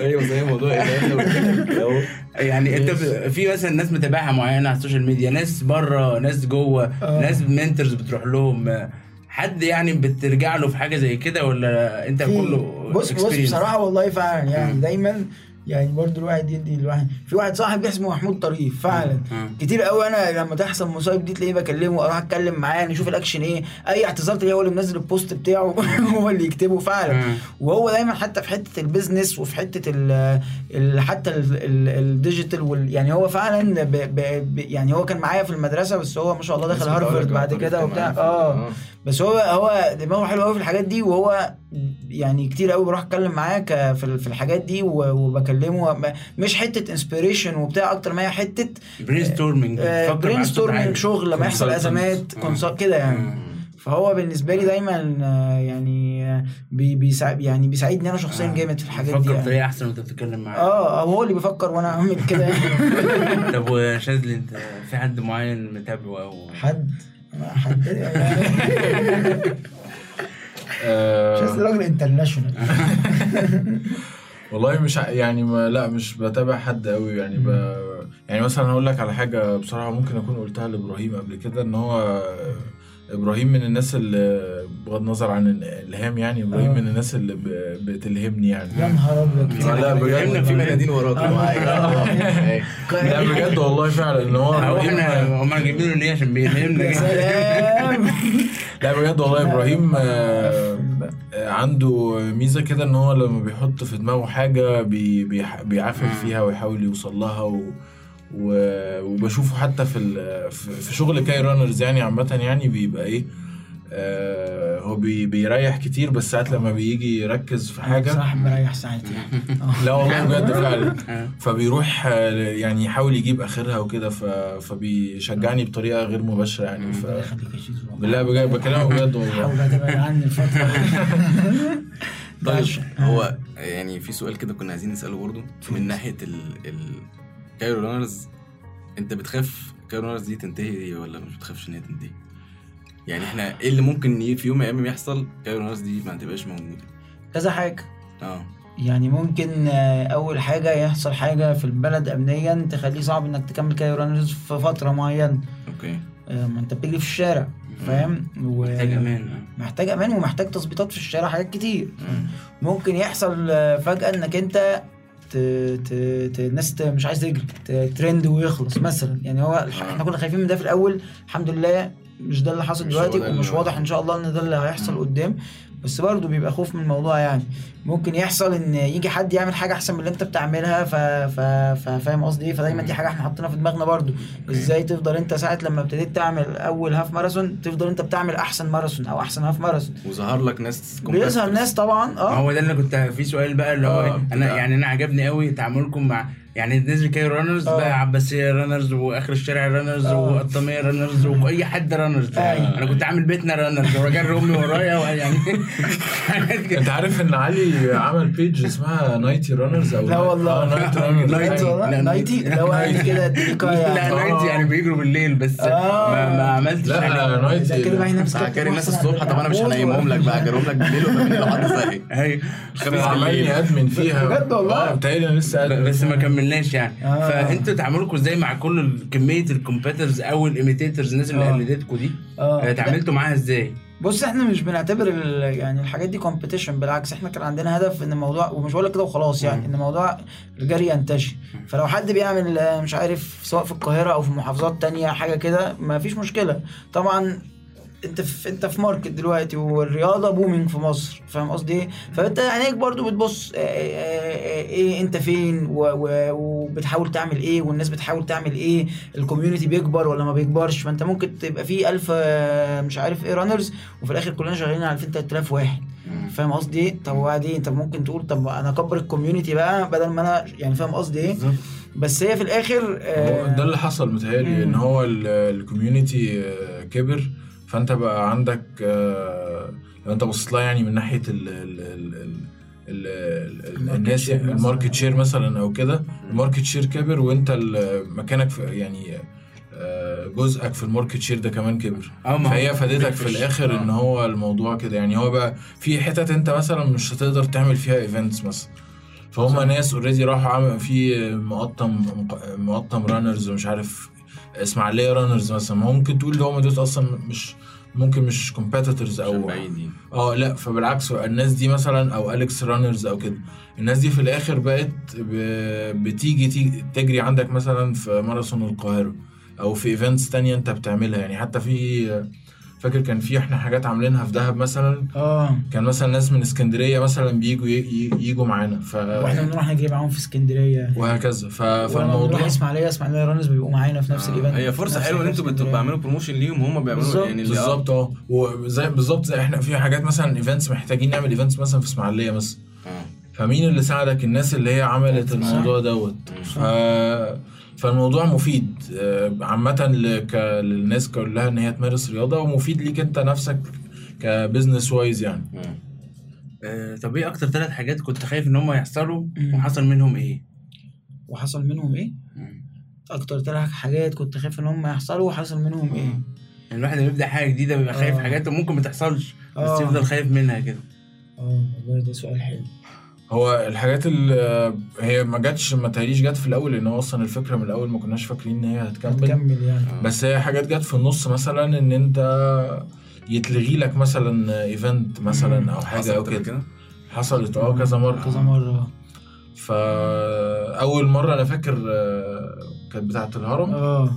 Speaker 4: أيوه زي موضوع الهام ده أهو
Speaker 1: يعني أنت في مثلا ناس متابعها معينة على ال social media ناس بره ناس جوه
Speaker 2: آه.
Speaker 1: ناس mentors بتروح لهم حد يعني بترجع له في حاجة زي كده ولا
Speaker 2: أنت
Speaker 1: كله
Speaker 2: بص بص؟ بصراحة والله فعلا يعني. دايما يعني برضو الواحد يدي الواحد في واحد صاحبي اسمه محمود طريف فعلا. كتير قوي أنا لما تحصل مصايب دي تلاقيه بكلمه أروح أتكلم معاه نشوف الاكشن إيه. أي اعتذار تلاقيه هو اللي منزل ال post بتاعه هو اللي يكتبه فعلا. وهو دايما حتى في حتة ال business وفي حتة ال ال حتى ال- ال- ال digital وال يعني هو فعلا ب ب ب يعني هو كان معايا في المدرسة بس هو ما شاء الله دخل هارفرد بعد كده وبتاع. آه. بس هو هو دماغه حلو قوي في الحاجات دي وهو يعني كتير قوي بروح اتكلم معاه في ال- في الحاجات دي وبكلمه. مش حتة inspiration وبتاع أكتر ما هي حتة
Speaker 1: برين ستورمنج
Speaker 2: برين ستورمنج شغل لما يحصل. أزمات
Speaker 1: آه.
Speaker 2: كده يعني. فهو بالنسبة لي دايما آه، يعني آه، بي بيساع يعني بيساعدني أنا شخصيا جامد في الحاجات دي
Speaker 1: فكر
Speaker 2: يعني.
Speaker 1: بطريقة أحسن وأنت بتتكلم معاه.
Speaker 2: آه هو اللي بيفكر وأنا أعمل كده. يعني.
Speaker 1: طب وشاذلي أنت في حد معين متابعه أو
Speaker 2: حد؟ حد. يعني شاذلي راجل انترناشونال
Speaker 3: والله مش يعني ما لا مش بتابع حد قوي يعني ب... يعني مثلا هقول لك على حاجة بصراحة ممكن أكون قلتها لإبراهيم قبل كده إن هو إبراهيم من الناس اللي بغض النظر عن الإلهام يعني إبراهيم
Speaker 2: آه.
Speaker 3: من الناس اللي ب... بتلهمني يعني.
Speaker 2: يا نهار أبيض.
Speaker 3: لا، بجد.
Speaker 4: في مناديل وراك
Speaker 3: لا بجد والله فعلا إن هو
Speaker 1: إحنا هم جايبينه ليه؟ عشان بيلهمنا
Speaker 3: لا بجد والله إبراهيم آه، آه، عنده ميزة كده إن هو لما بيحط في دماغه حاجة بيعافر فيها ويحاول يوصل لها و- وبشوفه حتى في ال- في شغل Cairo Runners يعني عامة يعني بيبقى إيه آه هو بي بيريح كتير بس ساعات لما بيجي يركز في حاجة
Speaker 2: صراحة مريح ساعتي يعني آه.
Speaker 3: لا والله بجد فعلا
Speaker 1: آه.
Speaker 3: فبيروح آه، يعني يحاول يجيب آخرها وكده فبيشجعني بطريقة غير مباشرة يعني ف. بالله بجد بكلمك بجد والله
Speaker 2: حاول تبعد عني الفترة دي.
Speaker 4: طيب هو يعني في سؤال كده كنا عايزين نسأله برضه من ناحية ال ال Cairo Runners انت بتخاف Cairo Runners دي تنتهي ولا مش بتخافش ان هي تنتهي؟ يعني إحنا إيه اللي ممكن في يوم من الأيام يحصل Cairo Runners دي ما تبقاش موجودة؟
Speaker 2: كذا حاجة.
Speaker 4: آه.
Speaker 2: يعني ممكن آه، أول حاجة يحصل حاجة في البلد امنيا تخليه صعب إنك تكمل Cairo Runners في فترة معينة.
Speaker 4: okay.
Speaker 2: آه، ما أنت بتجري في الشارع فاهم؟ و-
Speaker 1: محتاج أمان
Speaker 2: محتاج أمان ومحتاج تظبيطات في الشارع حاجات كتير. ممكن يحصل آه، فجأة إنك أنت ت... ت... ت... الناس. مش عايز تجري ت... ترند ويخلص مثلا. يعني هو الح- إحنا كنا خايفين من ده في الأول الحمد لله مش ده اللي حاصل
Speaker 4: مش
Speaker 2: دلوقتي ومش واضح إن شاء الله إن ده اللي هيحصل قدام. بس برضه بيبقى خوف من الموضوع يعني. ممكن يحصل إن يجي حد يعمل حاجة أحسن من اللي أنت بتعملها ف... ف... فاهم قصدي إيه؟ فدايما دي حاجة إحنا حاطينها في دماغنا برضه. إزاي تفضل أنت ساعة لما ابتديت تعمل أول half marathon تفضل أنت بتعمل أحسن ماراثون أو أحسن half marathon
Speaker 4: وظهر لك ناس
Speaker 2: بيظهر. ناس طبعا آه.
Speaker 1: هو ده اللي كنت في سؤال بقى اللي هو
Speaker 4: آه،؟ أنا
Speaker 1: يعني أنا عجبني قوي تعاملكم مع يعني نزل Cairo Runners
Speaker 2: آه.
Speaker 1: بقى عباسيه Runners وآخر الشارع Runners
Speaker 2: آه.
Speaker 1: وقطاميه Runners واي حد Runners
Speaker 2: أيوة.
Speaker 1: أنا كنت عامل بيتنا Runners ورجال امي ورايا يعني
Speaker 3: أنت عارف إن علي عمل بيج اسمها نايتي رانرز أو
Speaker 2: لا والله.
Speaker 3: آه نايتي
Speaker 2: نايتي والله
Speaker 1: لا،
Speaker 2: نايتي
Speaker 1: لا،
Speaker 2: لو قاعد كده
Speaker 1: لا
Speaker 2: يعني
Speaker 1: نايت يعني بيجروا بالليل بس
Speaker 2: آه.
Speaker 1: ما, ما عملتش
Speaker 3: لا
Speaker 1: حاجة
Speaker 3: نايتي
Speaker 2: ده كده بقى هنا
Speaker 4: بس هكاري الناس الصبح طب أنا مش هنيمهم لك بقى هجرهم لك بالليل وتعمل لو حد صاحي
Speaker 3: أيوه
Speaker 4: بالليل
Speaker 3: ادمن فيها
Speaker 2: بجد والله؟
Speaker 3: آه بتهيألي أنا لسه
Speaker 1: بس ما
Speaker 3: فيها.
Speaker 1: كملناش يعني.
Speaker 2: آه.
Speaker 1: فأنتوا تعاملكم إزاي مع كل كمية الكومبيترز أو الايميتيترز الناس اللي
Speaker 2: آه.
Speaker 1: قلدتكم دي؟
Speaker 2: آه.
Speaker 1: آه، اتعاملتوا معاها إزاي؟
Speaker 2: بص إحنا مش بنعتبر يعني الحاجات دي competition بالعكس إحنا كان عندنا هدف إن الموضوع ومش بقول لك كده وخلاص يعني إن موضوع الجري ينتشر. فلو حد بيعمل آه، مش عارف سواء في القاهرة أو في محافظات تانية حاجة كده ما فيش مشكلة. طبعا انت في انت في market دلوقتي والرياضة booming في مصر فاهم قصدي إيه؟ فانت عينيك برضو بتبص آه، آه، آه، إيه انت فين وبتحاول تعمل إيه والناس بتحاول تعمل إيه ال community بيكبر ولا ما بيكبرش؟ فانت ممكن تبقى في 1000 آه، مش عارف إيه runners وفي الآخر كلنا شغالين على 2000 3000 واحد. فاهم قصدي إيه؟ طب وبعدين؟ طب ممكن تقول طب أنا أكبر ال community بقى بدل ما أنا يعني فاهم قصدي إيه؟ بس هي في
Speaker 3: الآخر
Speaker 2: آه،
Speaker 3: ده اللي حصل متهيألي إن هو ال community كبر. فأنت بقى عندك آه، لو أنت بصيت لها يعني من ناحية ال ال ال ال ال- ال-
Speaker 2: ال
Speaker 3: market
Speaker 2: الناس مثلاً.
Speaker 3: ال market share مثلا أو كده ال market share كبر وأنت مكانك في يعني آه، جزءك في ال market share ده كمان كبر.
Speaker 1: هو
Speaker 3: فهي فادتك في. الآخر إن هو الموضوع كده. يعني هو بقى في حتت أنت مثلا مش هتقدر تعمل فيها events مثلا. فهم ناس already راحوا عمل في مقطم مقطم Runners ومش عارف إسماعيلية Runners مثلا ممكن تقول ده هم دول أصلا مش ممكن مش competitors
Speaker 4: أو
Speaker 3: آه لا فبالعكس الناس دي مثلا أو Alex Runners أو كده. الناس دي في الآخر بقت بتيجي تيجي تجري عندك مثلا في ماراثون القاهرة أو في events تانية أنت بتعملها. يعني حتى في فاكر كان في إحنا حاجات عاملينها في دهب مثلا؟
Speaker 2: آه.
Speaker 3: كان مثلا ناس من اسكندرية مثلا بيجوا يجوا معانا ف
Speaker 2: وإحنا بنروح نجري معاهم في اسكندرية.
Speaker 3: وهكذا. ف... فالموضوع
Speaker 2: إسماعيلية إسماعيلية Runners بيبقوا معانا في نفس
Speaker 4: آه، ال
Speaker 2: event.
Speaker 4: هي فرصة
Speaker 2: حلوة
Speaker 4: إن
Speaker 2: أنتوا
Speaker 4: بتبقوا. بيعملوا promotion ليهم وهم بيعملوا
Speaker 2: بالظبط.
Speaker 4: يعني
Speaker 3: بالظبط آه. وزي بالظبط زي إحنا في حاجات مثلا events محتاجين نعمل events مثلا في إسماعيلية مثلا.
Speaker 4: آه.
Speaker 3: فمين اللي ساعدك؟ الناس اللي هي عملت. الموضوع دوت. ف... فالموضوع مفيد آه، عامة لك... للناس كلها إن هي تمارس رياضة ومفيد ليك أنت نفسك ك business wise يعني
Speaker 4: آه.
Speaker 1: آه، طب إيه أكتر ثلاث حاجات كنت خايف إن هم يحصلوا
Speaker 2: مم.
Speaker 1: وحصل منهم إيه؟
Speaker 2: وحصل منهم إيه أكتر ثلاث حاجات كنت خايف إن هم يحصلوا وحصل منهم إيه
Speaker 1: يعني الواحد لما يبدأ حاجة جديدة بيبقى خايف
Speaker 2: آه.
Speaker 1: حاجات ممكن ما تحصلش بس
Speaker 2: آه.
Speaker 1: يفضل خايف منها كده
Speaker 2: آه والله ده سؤال حلو
Speaker 3: هو الحاجات اللي هي ما جاتش ما تهيأليش جت في الأول لأن هو أصلا الفكرة من الأول ما كناش فاكرين إن هي هتكمل.
Speaker 2: هتكمل يعني.
Speaker 4: آه.
Speaker 3: بس هي حاجات جت في النص مثلا إن أنت يتلغي لك مثلا ايفنت مثلا أو حاجة
Speaker 4: أو
Speaker 3: كده. حصلت آه كذا مرة.
Speaker 2: كذا مرة.
Speaker 3: فأول مرة أنا فاكر آه، كانت بتاعة الهرم.
Speaker 4: آه.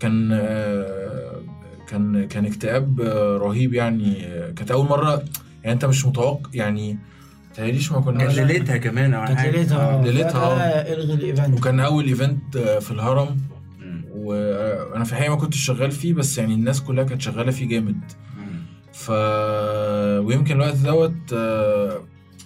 Speaker 3: كان آه، كان كان اكتئاب رهيب يعني. كانت أول مرة يعني أنت مش متوقع يعني متهيأليش ما
Speaker 1: كانت
Speaker 3: كناش
Speaker 2: لا.
Speaker 1: ليلتها كمان أو
Speaker 2: كانت
Speaker 1: حاجة.
Speaker 2: ليلتها آه.
Speaker 3: ليلتها،
Speaker 2: الغي ال event.
Speaker 3: وكان أول event آه، في الهرم.
Speaker 4: مم.
Speaker 3: وأنا في الحقيقة ما كنتش شغال فيه بس يعني الناس كلها كانت شغالة فيه جامد. ف ويمكن الوقت دوت آه،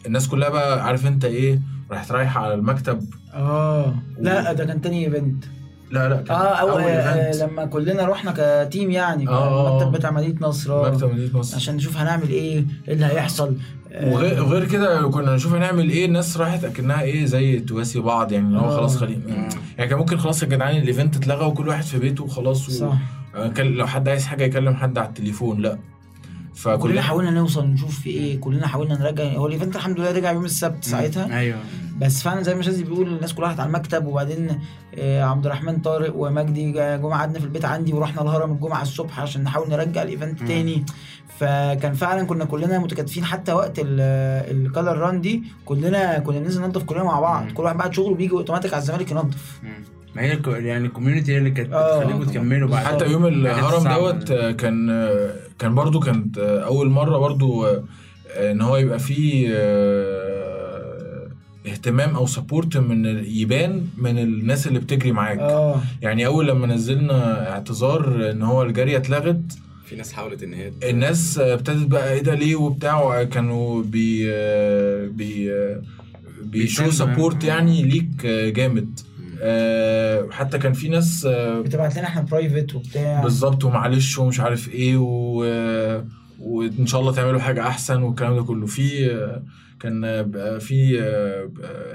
Speaker 3: الناس كلها بقى عارف أنت إيه راحت رايحة على المكتب.
Speaker 2: آه. لا ده كان تاني event.
Speaker 3: لا لا كان
Speaker 2: آه أول آه
Speaker 3: event.
Speaker 2: لما كلنا رحنا ك team يعني كان
Speaker 3: آه.
Speaker 2: المكتب بتاع مدينة نصر آه.
Speaker 3: مكتب مدينة نصر
Speaker 2: عشان نشوف هنعمل إيه إيه اللي هيحصل آه،
Speaker 3: وغير وغير كده كنا نشوف هنعمل إيه الناس راحت أكنها إيه زي تواسي بعض يعني اللي هو
Speaker 2: آه.
Speaker 3: خلاص خلينا
Speaker 1: آه.
Speaker 3: يعني كان ممكن خلاص يا جدعان ال event اتلغى وكل واحد في بيته وخلاص و...
Speaker 2: صح
Speaker 3: آه، لو حد عايز حاجة يكلم حد على التليفون لا
Speaker 2: كلنا
Speaker 3: فكلنا
Speaker 2: حاولنا نوصل نشوف في إيه كلنا حاولنا نرجع هو ال event الحمد لله رجع يوم السبت ساعتها
Speaker 1: أيوه
Speaker 2: بس فعلا زي ما شاذي بيقول الناس كلها راحت على المكتب وبعدين آه، عبد الرحمن طارق ومجدي جا- جم قعدنا في البيت عندي ورحنا الهرم الجمعة الصبح عشان نحاول نرجع ال
Speaker 1: event.
Speaker 2: تاني فكان فعلا كنا كلنا متكاتفين حتى وقت ال color run دي كلنا كنا بننزل ننضف كلنا مع بعض
Speaker 1: مم.
Speaker 2: كل واحد بعد شغله بيجي اوتوماتيك على الزمالك ينضف
Speaker 1: مم. ما هي يعني ال community هي اللي كانت
Speaker 2: آه.
Speaker 1: بتخليكم تكملوا بعد
Speaker 3: حتى يوم الهرم. دوت آه، كان كان برضو كانت أول مرة برضو إن هو يبقى فيه اهتمام أو support من يبان من الناس اللي بتجري معاك.
Speaker 2: آه.
Speaker 3: يعني أول لما نزلنا اعتذار إن هو الجرية اتلغت
Speaker 4: في ناس حاولت إن هي
Speaker 3: الناس آه، ابتدت بقى إيه ده ليه وبتاع كانوا بي آه، بي آه، بي
Speaker 1: show
Speaker 3: support يعني ليك آه، جامد. آه، حتى كان في ناس آه،
Speaker 2: بتبعت لنا إحنا private وبتاع.
Speaker 3: بالظبط ومعلش ومش عارف إيه و... وإن شاء الله تعملوا حاجة أحسن والكلام ده كله. في كان في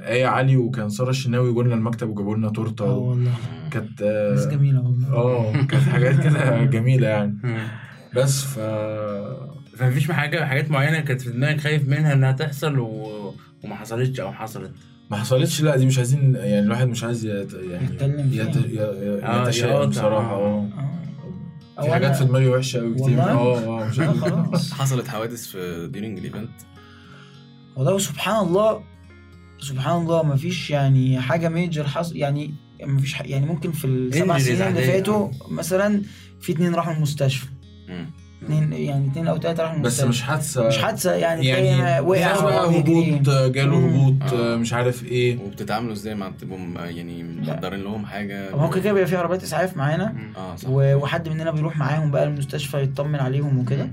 Speaker 3: آية علي وكان سارة الشناوي جولنا المكتب وجابوا لنا
Speaker 2: تورتة
Speaker 3: آه.
Speaker 2: والله
Speaker 3: كانت
Speaker 2: ناس جميلة والله
Speaker 3: آه كانت حاجات كده جميلة يعني. بس ف
Speaker 1: فمفيش حاجة حاجات معينة كانت في دماغك خايف منها إنها تحصل و... وما حصلتش أو حصلت
Speaker 3: ما حصلتش لا دي مش عايزين يعني الواحد مش عايز يت... يعني
Speaker 2: يتكلم فيها.
Speaker 3: يت...
Speaker 1: آه،
Speaker 3: يتشائم
Speaker 1: يقاطع.
Speaker 3: بصراحة
Speaker 2: آه
Speaker 3: في حاجات في دماغي وحشة قوي كتير؟ آه آه مش
Speaker 4: حصلت حوادث في during ال event
Speaker 2: والله سبحان الله سبحان الله ما فيش يعني حاجة major حصل يعني ما فيش يعني ممكن في السبع
Speaker 1: Injuries
Speaker 2: سنين اللي. فاتوا مثلا في اتنين راحوا المستشفى. اتنين يعني اتنين أو تلاتة راحوا
Speaker 3: بس
Speaker 2: المستشفى
Speaker 3: مش حادثة
Speaker 2: مش حادثة يعني,
Speaker 3: يعني
Speaker 2: وقع
Speaker 3: يعني بقى
Speaker 2: بيجري.
Speaker 3: هبوط جاله. هبوط
Speaker 4: آه.
Speaker 3: مش عارف إيه
Speaker 4: وبتتعاملوا إزاي مع تبقوا يعني محضرين لهم حاجة
Speaker 2: هو كده كده بيبقى في عربيات إسعاف معانا.
Speaker 4: آه صح
Speaker 2: وحد مننا بيروح معاهم بقى المستشفى يطمن عليهم وكده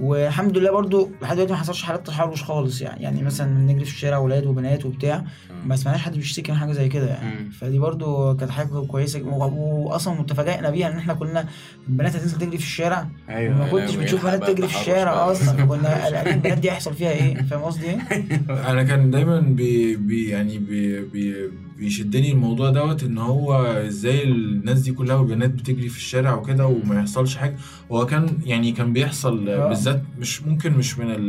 Speaker 2: والحمد لله برضو لحد دلوقتي ما حصلش حالات تحرش خالص يعني يعني مثلا بنجري في الشارع أولاد وبنات وبتاع. ما سمعناش حد بيشتكي من حاجة زي كده يعني. فدي برضو كانت حاجة كويسة واصلا تفاجئنا بيها إن إحنا كنا البنات هتنزل تجري في الشارع
Speaker 1: أيوه
Speaker 2: ما كنتش
Speaker 4: يعني
Speaker 2: بتشوف بنات تجري في الشارع. أصلا فكنا قلقانين البنات دي هيحصل فيها إيه فاهم قصدي إيه؟
Speaker 3: أنا كان دايما بي بي يعني بي بي بيشدني الموضوع دوت إن هو إزاي الناس دي كلها والبنات بتجري في الشارع وكده وما يحصلش حاجة. هو كان يعني كان بيحصل
Speaker 2: آه.
Speaker 3: بالذات مش ممكن مش من ال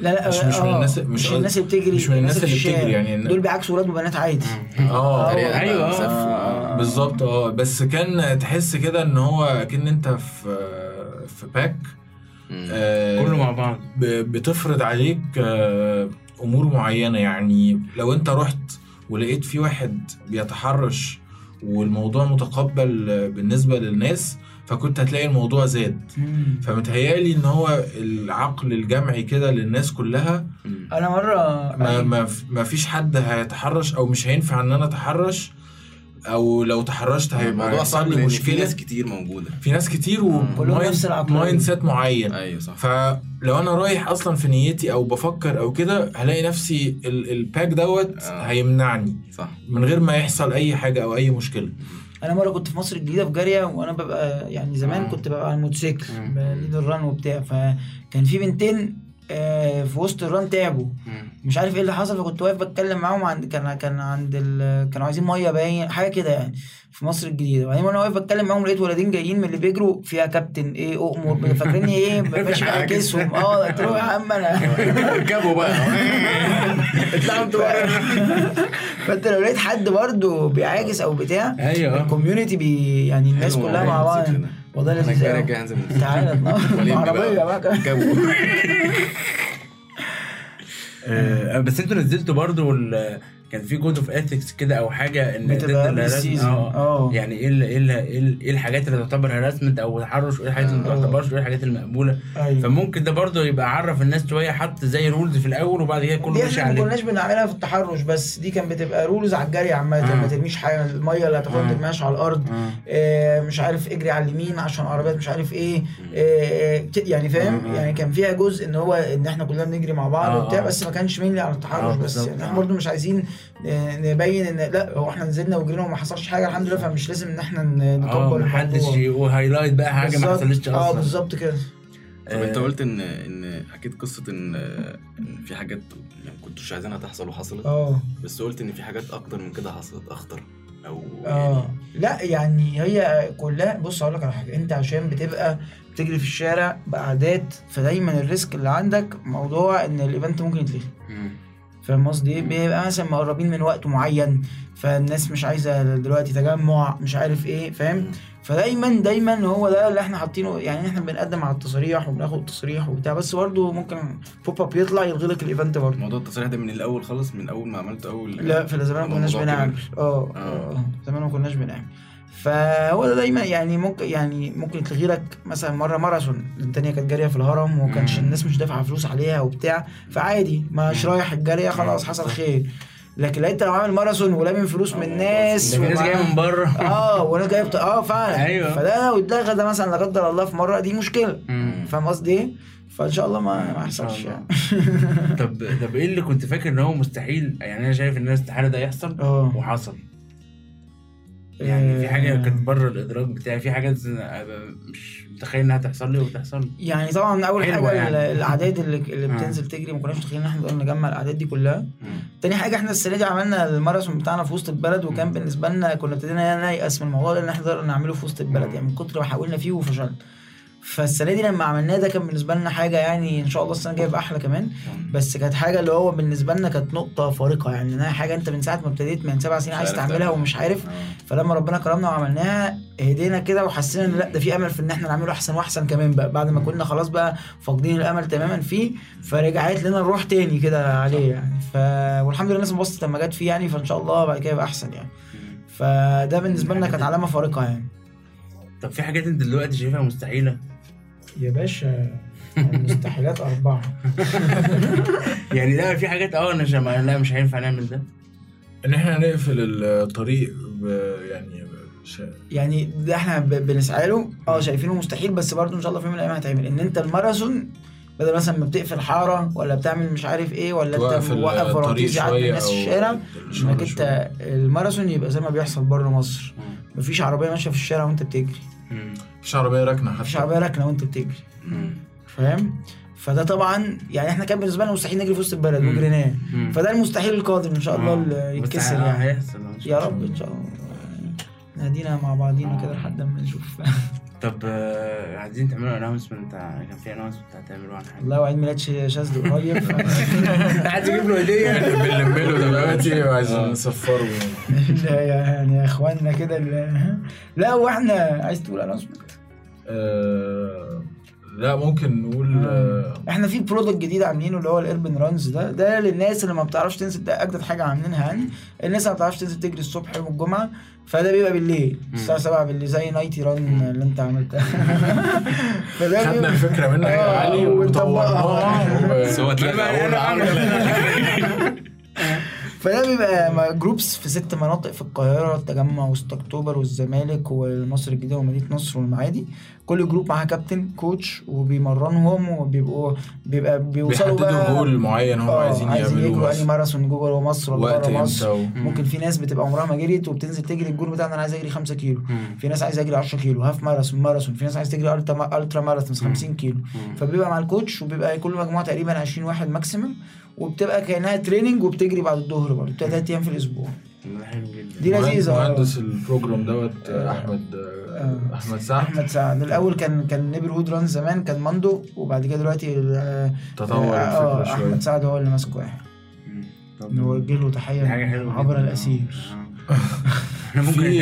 Speaker 2: لا لا
Speaker 3: مش- مش من
Speaker 2: آه،
Speaker 3: الناس-
Speaker 2: مش,
Speaker 3: مش-
Speaker 2: الناس اللي بتجري
Speaker 3: مش من الناس اللي. بتجري يعني.
Speaker 2: دول بيعكسوا ولاد وبنات عادي.
Speaker 1: آه.
Speaker 4: آه.
Speaker 2: آه.
Speaker 3: بالظبط آه. بس كان تحس كده إن هو اكن أنت في في
Speaker 4: pack.
Speaker 3: آه،
Speaker 1: كله مع بعض.
Speaker 3: بتفرض عليك آه، أمور معينة يعني. لو أنت رحت ولقيت في واحد بيتحرش والموضوع متقبل بالنسبة للناس فكنت هتلاقي الموضوع زاد
Speaker 2: مم.
Speaker 3: فمتهيألي إن هو العقل الجمعي كده للناس كلها.
Speaker 2: أنا مرة
Speaker 3: ما, ما, ما فيش حد هيتحرش أو مش هينفع إن أنا أتحرش أو لو تحرشت هيبقى
Speaker 4: الموضوع صعب لأن في ناس كتير موجودة
Speaker 3: في ناس كتير
Speaker 2: العقلية.
Speaker 3: و mindset معين
Speaker 4: أيوه صح
Speaker 3: فلو أنا رايح أصلا في نيتي أو بفكر أو كده هلاقي نفسي ال- ال pack دوت
Speaker 4: آه.
Speaker 3: هيمنعني
Speaker 4: صح
Speaker 3: من غير ما يحصل أي حاجة أو أي مشكلة
Speaker 2: أنا مرة كنت في مصر الجديدة في جارية وأنا ببقى يعني زمان
Speaker 1: آه.
Speaker 2: كنت ببقى على الموتوسيكل
Speaker 1: مم.
Speaker 2: بليد الران وبتاع فكان في بنتين آه، في وسط الران تعبوا. مش عارف إيه اللي حصل فكنت واقف بتكلم معاهم عند كان كان عند ال... كانوا عايزين مية باين حاجة كده يعني في مصر الجديدة. وبعدين وأنا واقف بتكلم معاهم لقيت ولدين جايين من اللي بيجروا فيها كابتن إيه اؤمر فاكريني إيه ماشي بعاكسهم آه قلت له يا عم أنا
Speaker 4: اركبوا بقى.
Speaker 2: اطلعوا أنتوا. فأنت لو لقيت حد برضه بيعاكس أو بتاع
Speaker 1: أيوه.
Speaker 2: ال community بي يعني الناس
Speaker 4: حلو
Speaker 2: كلها
Speaker 4: والله
Speaker 2: مع بعض. والله
Speaker 4: أنزل
Speaker 2: تعالى عربية بقى.
Speaker 1: بس أنتوا نزلتوا برضو كان في code of ethics كده أو حاجة إن
Speaker 2: بتبقى ال
Speaker 1: season.
Speaker 2: آه.
Speaker 1: يعني إيه ال- إيه ال- إيه ال- الحاجات اللي تعتبر harassment أو تحرش وايه الحاجات اللي ما
Speaker 2: آه.
Speaker 1: تعتبرش وايه الحاجات المقبولة
Speaker 2: أيوه
Speaker 1: فممكن ده برضو يبقى عرف الناس شوية حط زي rules في الأول وبعد كده كله ماشي
Speaker 2: إحنا ما
Speaker 1: عليه
Speaker 2: كناش بنعملها في التحرش بس دي كان بتبقى rules على الجري عامة
Speaker 1: آه.
Speaker 2: ما ترميش حاجة المية اللي هتاخدها ما
Speaker 1: آه.
Speaker 2: ترميهاش على الأرض
Speaker 1: آه.
Speaker 2: آه، مش عارف اجري على اليمين عشان عربيات مش عارف إيه آه، ك- يعني فاهم
Speaker 1: آه.
Speaker 2: يعني كان فيها جزء إن هو إن إحنا كلنا بنجري مع بعض
Speaker 1: آه.
Speaker 2: وبتاع بس ما كانش mainly على التحرش
Speaker 1: آه،
Speaker 2: بس. يعني
Speaker 1: إحنا.
Speaker 2: برضه مش عايزين آه، نبين إن لا هو إحنا نزلنا وجرينا وما حصلش حاجة الحمد لله فمش لازم إن إحنا
Speaker 1: آه
Speaker 2: نكبر
Speaker 1: محدش
Speaker 2: الموضوع.
Speaker 1: يقول highlight بقى حاجة ما. حصلتش
Speaker 2: آه
Speaker 1: أصلا
Speaker 2: بالظبط كده
Speaker 4: طب أنت
Speaker 1: آه،
Speaker 4: قلت إن إن حكيت قصة إن إن في حاجات ما كنتوش عايزينها تحصل وحصلت
Speaker 2: آه
Speaker 4: بس قلت إن في حاجات أكتر من كده حصلت أخطر أو
Speaker 2: آه لا يعني هي كلها بص أقول لك على حاجة أنت عشان بتبقى بتجري في الشارع باعداد فدايما ال risk اللي عندك موضوع إن ال event ممكن يتلغي. فاهم قصدي بيبقى مثلا مقربين من وقت معين فالناس مش عايزة دلوقتي تجمع مش عارف إيه فاهم؟ فدايما دايما هو ده اللي إحنا حاطينه يعني إحنا بنقدم على التصريح وبناخد تصريح وبتاع بس برضه ممكن pop up يطلع يلغي لك ال event برضه.
Speaker 4: موضوع التصريح ده من الأول خالص؟ من أول ما عملت أول
Speaker 2: لا في زمان ما كناش بنعمل.
Speaker 4: كبر؟
Speaker 2: آه
Speaker 4: آه.
Speaker 2: آه زمان ما كناش بنعمل. فهو ده دايما يعني ممكن يعني ممكن تلغي لك مثلا مرة ماراثون التانية كانت جارية في الهرم وكانش. الناس مش دافعة فلوس عليها وبتاع فعادي مش رايح الجارية خلاص حصل خير لكن لقيت لو عامل ماراثون ولامم فلوس من الناس
Speaker 1: ده ناس جاية من بره
Speaker 2: آه وناس جاية. آه فعلا
Speaker 1: أيوة.
Speaker 2: فده لو اتلغى ده مثلا لا قدر الله في مرة دي
Speaker 1: مشكلة.
Speaker 2: فاهم قصدي إيه؟ فإن شاء الله ما ما يحصلش. يعني
Speaker 1: طب طب إيه اللي كنت فاكر إن هو مستحيل يعني أنا شايف إن استحاله ده يحصل
Speaker 2: آه
Speaker 1: وحصل يعني في حاجة
Speaker 2: آه.
Speaker 1: كانت بره الإدراك بتاعي في حاجات مش متخيل إنها تحصل لي وتحصل. لي
Speaker 2: يعني طبعا
Speaker 1: أول
Speaker 2: حاجة
Speaker 1: يعني.
Speaker 2: الأعداد اللي, اللي
Speaker 1: آه.
Speaker 2: بتنزل تجري ما كناش متخيلين إن إحنا نقدر نجمع الأعداد دي كلها. تاني حاجة إحنا السنة دي عملنا الماراثون بتاعنا في وسط البلد وكان بالنسبة لنا كنا ابتدينا نيأس من الموضوع ده إن إحنا نقدر نعمله في وسط البلد. يعني من كتر ما حاولنا فيه وفشلنا. فالسنة دي لما عملناه ده كان بالنسبة لنا حاجة يعني إن شاء الله السنة الجاية يبقى أحلى كمان. بس كانت حاجة اللي هو بالنسبة لنا كانت نقطة فارقة يعني إنها حاجة أنت من ساعة ما ابتديت من سبع سنين عايز تعملها. ومش عارف.
Speaker 4: آه.
Speaker 2: فلما ربنا كرمنا وعملناها هدينا كده وحسينا إن لأ ده في أمل في إن إحنا نعمله أحسن وأحسن كمان بقى. بعد ما كنا خلاص بقى فاقدين الأمل تماما فيه فرجعت لنا الروح تاني كده عليه يعني. ف والحمد لله الناس انبسطت لما جت فيه يعني فإن شاء الله بعد كده يبقى أحسن يعني. فده بالنسبة لنا كانت علامة فارقة يعني.
Speaker 1: طب في حاجات أنت دلوقتي شايفها مستحيلة؟
Speaker 2: يا باشا المستحيلات أربعة
Speaker 1: يعني لا في حاجات آه أنا. لا مش هينفع نعمل ده
Speaker 3: إن إحنا نقفل الطريق يعني.
Speaker 2: يعني ده إحنا بنسعى له آه شايفينه مستحيل بس برضه إن شاء الله في يوم من الأيام هتعمل إن أنت الماراثون بدل مثلا ما بتقفل حارة ولا بتعمل مش عارف إيه ولا أنت
Speaker 3: توقف
Speaker 2: موقف
Speaker 3: الطريق
Speaker 2: ورمتيز يعدي الناس في الشارع
Speaker 3: إنك.
Speaker 2: أنت الماراثون يبقى زي ما بيحصل بره مصر مفيش عربية ماشية في الشارع وأنت بتجري
Speaker 1: مم.
Speaker 3: مفيش عربيه راكنه حتى
Speaker 2: مفيش عربيه راكنه وأنت بتجري. فاهم فده طبعا يعني إحنا كان بالنسبة لنا مستحيل نجري في وسط البلد. وجريناه. فده المستحيل القادم إن شاء الله
Speaker 1: آه.
Speaker 2: اللي يتكسر يعني يا. رب إن شاء الله نادينا مع بعضينا كده لحد ما نشوف
Speaker 1: طب آه، عايزين تعملوا announcement كان في announcement هتعملوا عن حاجة.
Speaker 2: والله وعيد ميلاد شاذ قريب.
Speaker 1: عايز أجيب له هدية.
Speaker 3: بنلم له دلوقتي وعايزين
Speaker 1: آه.
Speaker 3: نصفره.
Speaker 2: لا يعني يا إخواننا كده لا وإحنا عايز تقول announcement
Speaker 3: آه، لا ممكن نقول آه،
Speaker 2: إحنا في product جديد عاملينه اللي هو ال Urban Runs ده. ده للناس اللي ما بتعرفش تنزل ده أجدد حاجة عاملينها يعني. الناس اللي ما بتعرفش تنزل تجري الصبح يوم الجمعة فده بيبقى بالليل الساعة 7 بالليل زي night run اللي انت عملتها فده
Speaker 3: خدنا الفكرة منك يا
Speaker 2: آه،
Speaker 3: علي
Speaker 2: ونطبقها.
Speaker 3: وطورناها.
Speaker 4: بس هو
Speaker 2: فده بيبقى groups في ست مناطق في القاهرة التجمع و6 أكتوبر والزمالك والمصر الجديدة ومدينة نصر والمعادي. كل group معاه كابتن coach وبيمرنهم وبيبقوا بيبقى بيوصلوا
Speaker 3: بيحددوا
Speaker 2: بقى
Speaker 3: جول معين هم
Speaker 2: آه،
Speaker 3: عايزين
Speaker 2: عايزين
Speaker 3: يعملوه
Speaker 2: يجروا. ماراثون جوه مصر ولا بره مصر. ممكن في ناس بتبقى عمرها ما جريت وبتنزل تجري الجول بتاعنا أنا عايز أجري 5 كيلو. في ناس عايزه أجري 10 كيلو half ماراثون ماراثون في ناس عايز تجري ultra ultra ماراثون 50 كيلو. فبيبقى مع ال coach وبيبقى كل مجموعة تقريبا 20 واحد maximum وبتبقى كأنها training وبتجري بعد الظهر برضه بتبقى تلات أيام في
Speaker 1: الأسبوع. حلو جدا.
Speaker 2: دي لذيذة.
Speaker 3: مهندس ال program دوت آه، احمد آه،. أحمد سعد.
Speaker 2: أحمد سعد. الأول كان كان neighborhood run زمان كان ماندو وبعد كده دلوقتي آه،
Speaker 3: تطور
Speaker 2: آه،
Speaker 3: الفكرة شوية.
Speaker 2: أحمد سعد هو اللي ماسكه.
Speaker 1: طب
Speaker 2: نوجه له
Speaker 1: تحية
Speaker 2: عبر.
Speaker 1: الأسير. إحنا ممكن
Speaker 3: في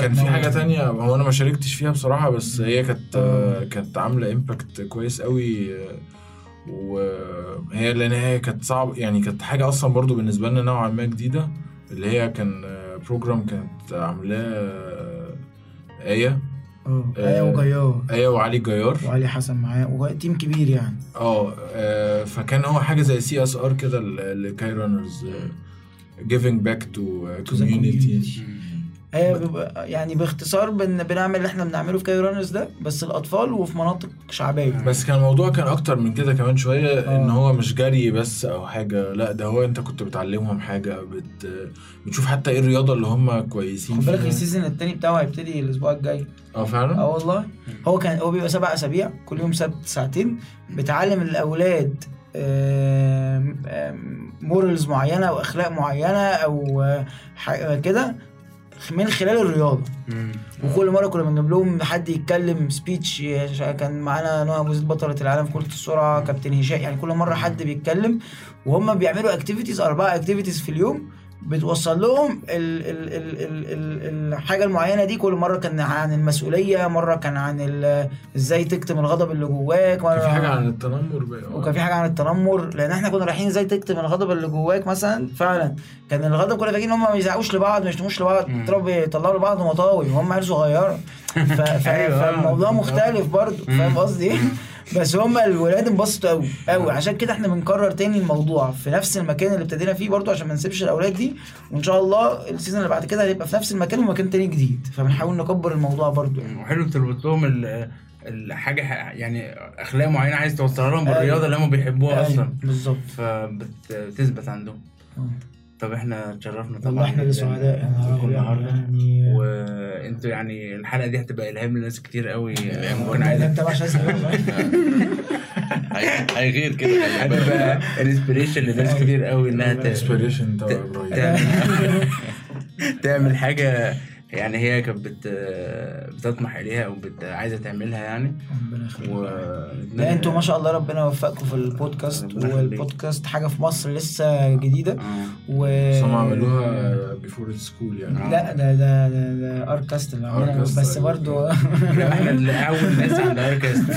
Speaker 3: كان في حاجة تانية هو أنا ما شاركتش فيها بصراحة بس هي كانت كانت عاملة impact كويس قوي. وهي لأن هي كانت صعب يعني كانت حاجة أصلا برضو بالنسبة لنا نوعا ما جديدة. اللي هي كان program كانت عاملاه آه، آية.
Speaker 2: آه
Speaker 3: آه،
Speaker 2: آية وجيار.
Speaker 3: آية وعلي جيار.
Speaker 2: وعلي حسن معاه وتيم كبير يعني.
Speaker 3: آه آه، فكان هو حاجة زي CSR كده لكايرو رانرز giving back to
Speaker 2: to
Speaker 3: community.
Speaker 2: هي بيبقى يعني باختصار بن بنعمل اللي إحنا بنعمله في كايرو رانرز ده بس الأطفال وفي مناطق شعبية.
Speaker 3: بس كان الموضوع كان أكتر من كده كمان شوية
Speaker 2: آه.
Speaker 3: إن هو مش جري بس أو حاجة لأ ده هو أنت كنت بتعلمهم حاجة بت بتشوف حتى إيه الرياضة اللي هم كويسين
Speaker 2: خد بالك
Speaker 3: فيها.
Speaker 2: ال season التاني بتاعه هيبتدي الأسبوع الجاي.
Speaker 3: آه فعلا؟
Speaker 2: آه والله. هو كان هو بيبقى سبع أسابيع كل يوم سبت ساعتين. بتعلم الأولاد morals معينة أو أخلاق معينة أو آه، كده. من خلال الرياضة
Speaker 1: مم.
Speaker 2: وكل مرة كنا بنجيب لهم حد يتكلم speech كان معانا نور ابو زيد بطلة العالم في كرة السرعة كابتن هشام يعني كل مرة حد بيتكلم وهم بيعملوا activities أربع activities في اليوم بتوصل لهم ال ال ال ال ال الحاجة المعينة دي كل مرة كان عن المسؤولية مرة كان عن إزاي تكتم الغضب اللي جواك مرة
Speaker 3: كان في حاجة عن التنمر بقى
Speaker 2: وكان في حاجة عن التنمر لأن إحنا كنا رايحين إزاي تكتم الغضب اللي جواك مثلا فعلا كان الغضب كنا فاكرين إن هم ما يزعقوش لبعض ما يشتموش لبعض. يضربوا يطلعوا لبعض مطاوي وهم عيال صغيرة.
Speaker 1: أيوة.
Speaker 2: فالموضوع مختلف برضه فاهم قصدي؟ بس هم الولاد انبسطوا قوي قوي. عشان كده إحنا بنكرر تاني الموضوع في نفس المكان اللي ابتدينا فيه برضه عشان ما نسيبش الأولاد دي. وإن شاء الله السيزون اللي بعد كده هيبقى في نفس المكان ومكان تاني جديد. فبنحاول نكبر الموضوع برضه يعني.
Speaker 1: وحلو تربط لهم ال- الحاجة يعني أخلاق معينة عايز توصلها لهم بالرياضة اللي هم بيحبوها
Speaker 2: أيوة،
Speaker 1: أصلا.
Speaker 2: بالظبط.
Speaker 1: فبتثبت عندهم.
Speaker 2: آه.
Speaker 1: طب إحنا اتشرفنا طبعا
Speaker 2: والله إحنا اللي سعداء. يعني
Speaker 1: النهارده.
Speaker 2: يعني
Speaker 1: وانتوا يعني الحلقة دي هتبقى إلهام لناس كتير قوي. ممكن
Speaker 2: كنا
Speaker 1: عايز
Speaker 2: انت مش عايز
Speaker 4: هي- هيغير كده.
Speaker 1: هتبقى انسبريشن لناس كتير قوي
Speaker 3: إنها
Speaker 1: تعمل حاجة يعني هي كانت بت بتطمح إليها أو بت عايزة تعملها يعني
Speaker 2: ربنا يخليك
Speaker 1: و
Speaker 2: لا أنتوا ما شاء الله ربنا يوفقكم في البودكاست. والبودكاست حاجة في مصر لسه جديدة
Speaker 1: آه.
Speaker 2: و
Speaker 3: بس هم عملوها بيفور سكول يعني
Speaker 2: لا ده ده ده, ده اركاست اللي عملها بس. برضو
Speaker 1: لا، إحنا اللي أول ناس عند اركست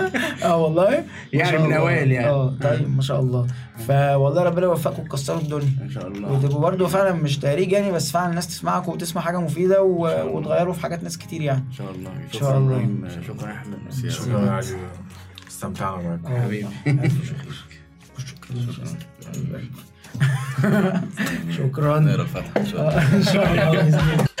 Speaker 2: آه والله
Speaker 1: يعني من
Speaker 2: الله.
Speaker 1: أوائل يعني.
Speaker 2: آه طيب ما شاء الله فوالله ربنا يوفقكم تكسروا الدنيا.
Speaker 1: إن شاء الله.
Speaker 2: وتبقوا برضو فعلا مش تهريج يعني بس فعلا الناس تسمعكم وتسمع حاجة مفيدة و... وتغيروا في حاجات ناس كتير يعني.
Speaker 1: إن شاء الله.
Speaker 2: شاء
Speaker 1: شكرا
Speaker 2: الله.
Speaker 1: شكرا
Speaker 4: أحمد.
Speaker 3: شكرا يا علي استمتعنا معاكم.
Speaker 2: آه.
Speaker 1: حبيبي.
Speaker 2: شكرا. شكرا.
Speaker 4: إن شاء
Speaker 2: إن شاء الله.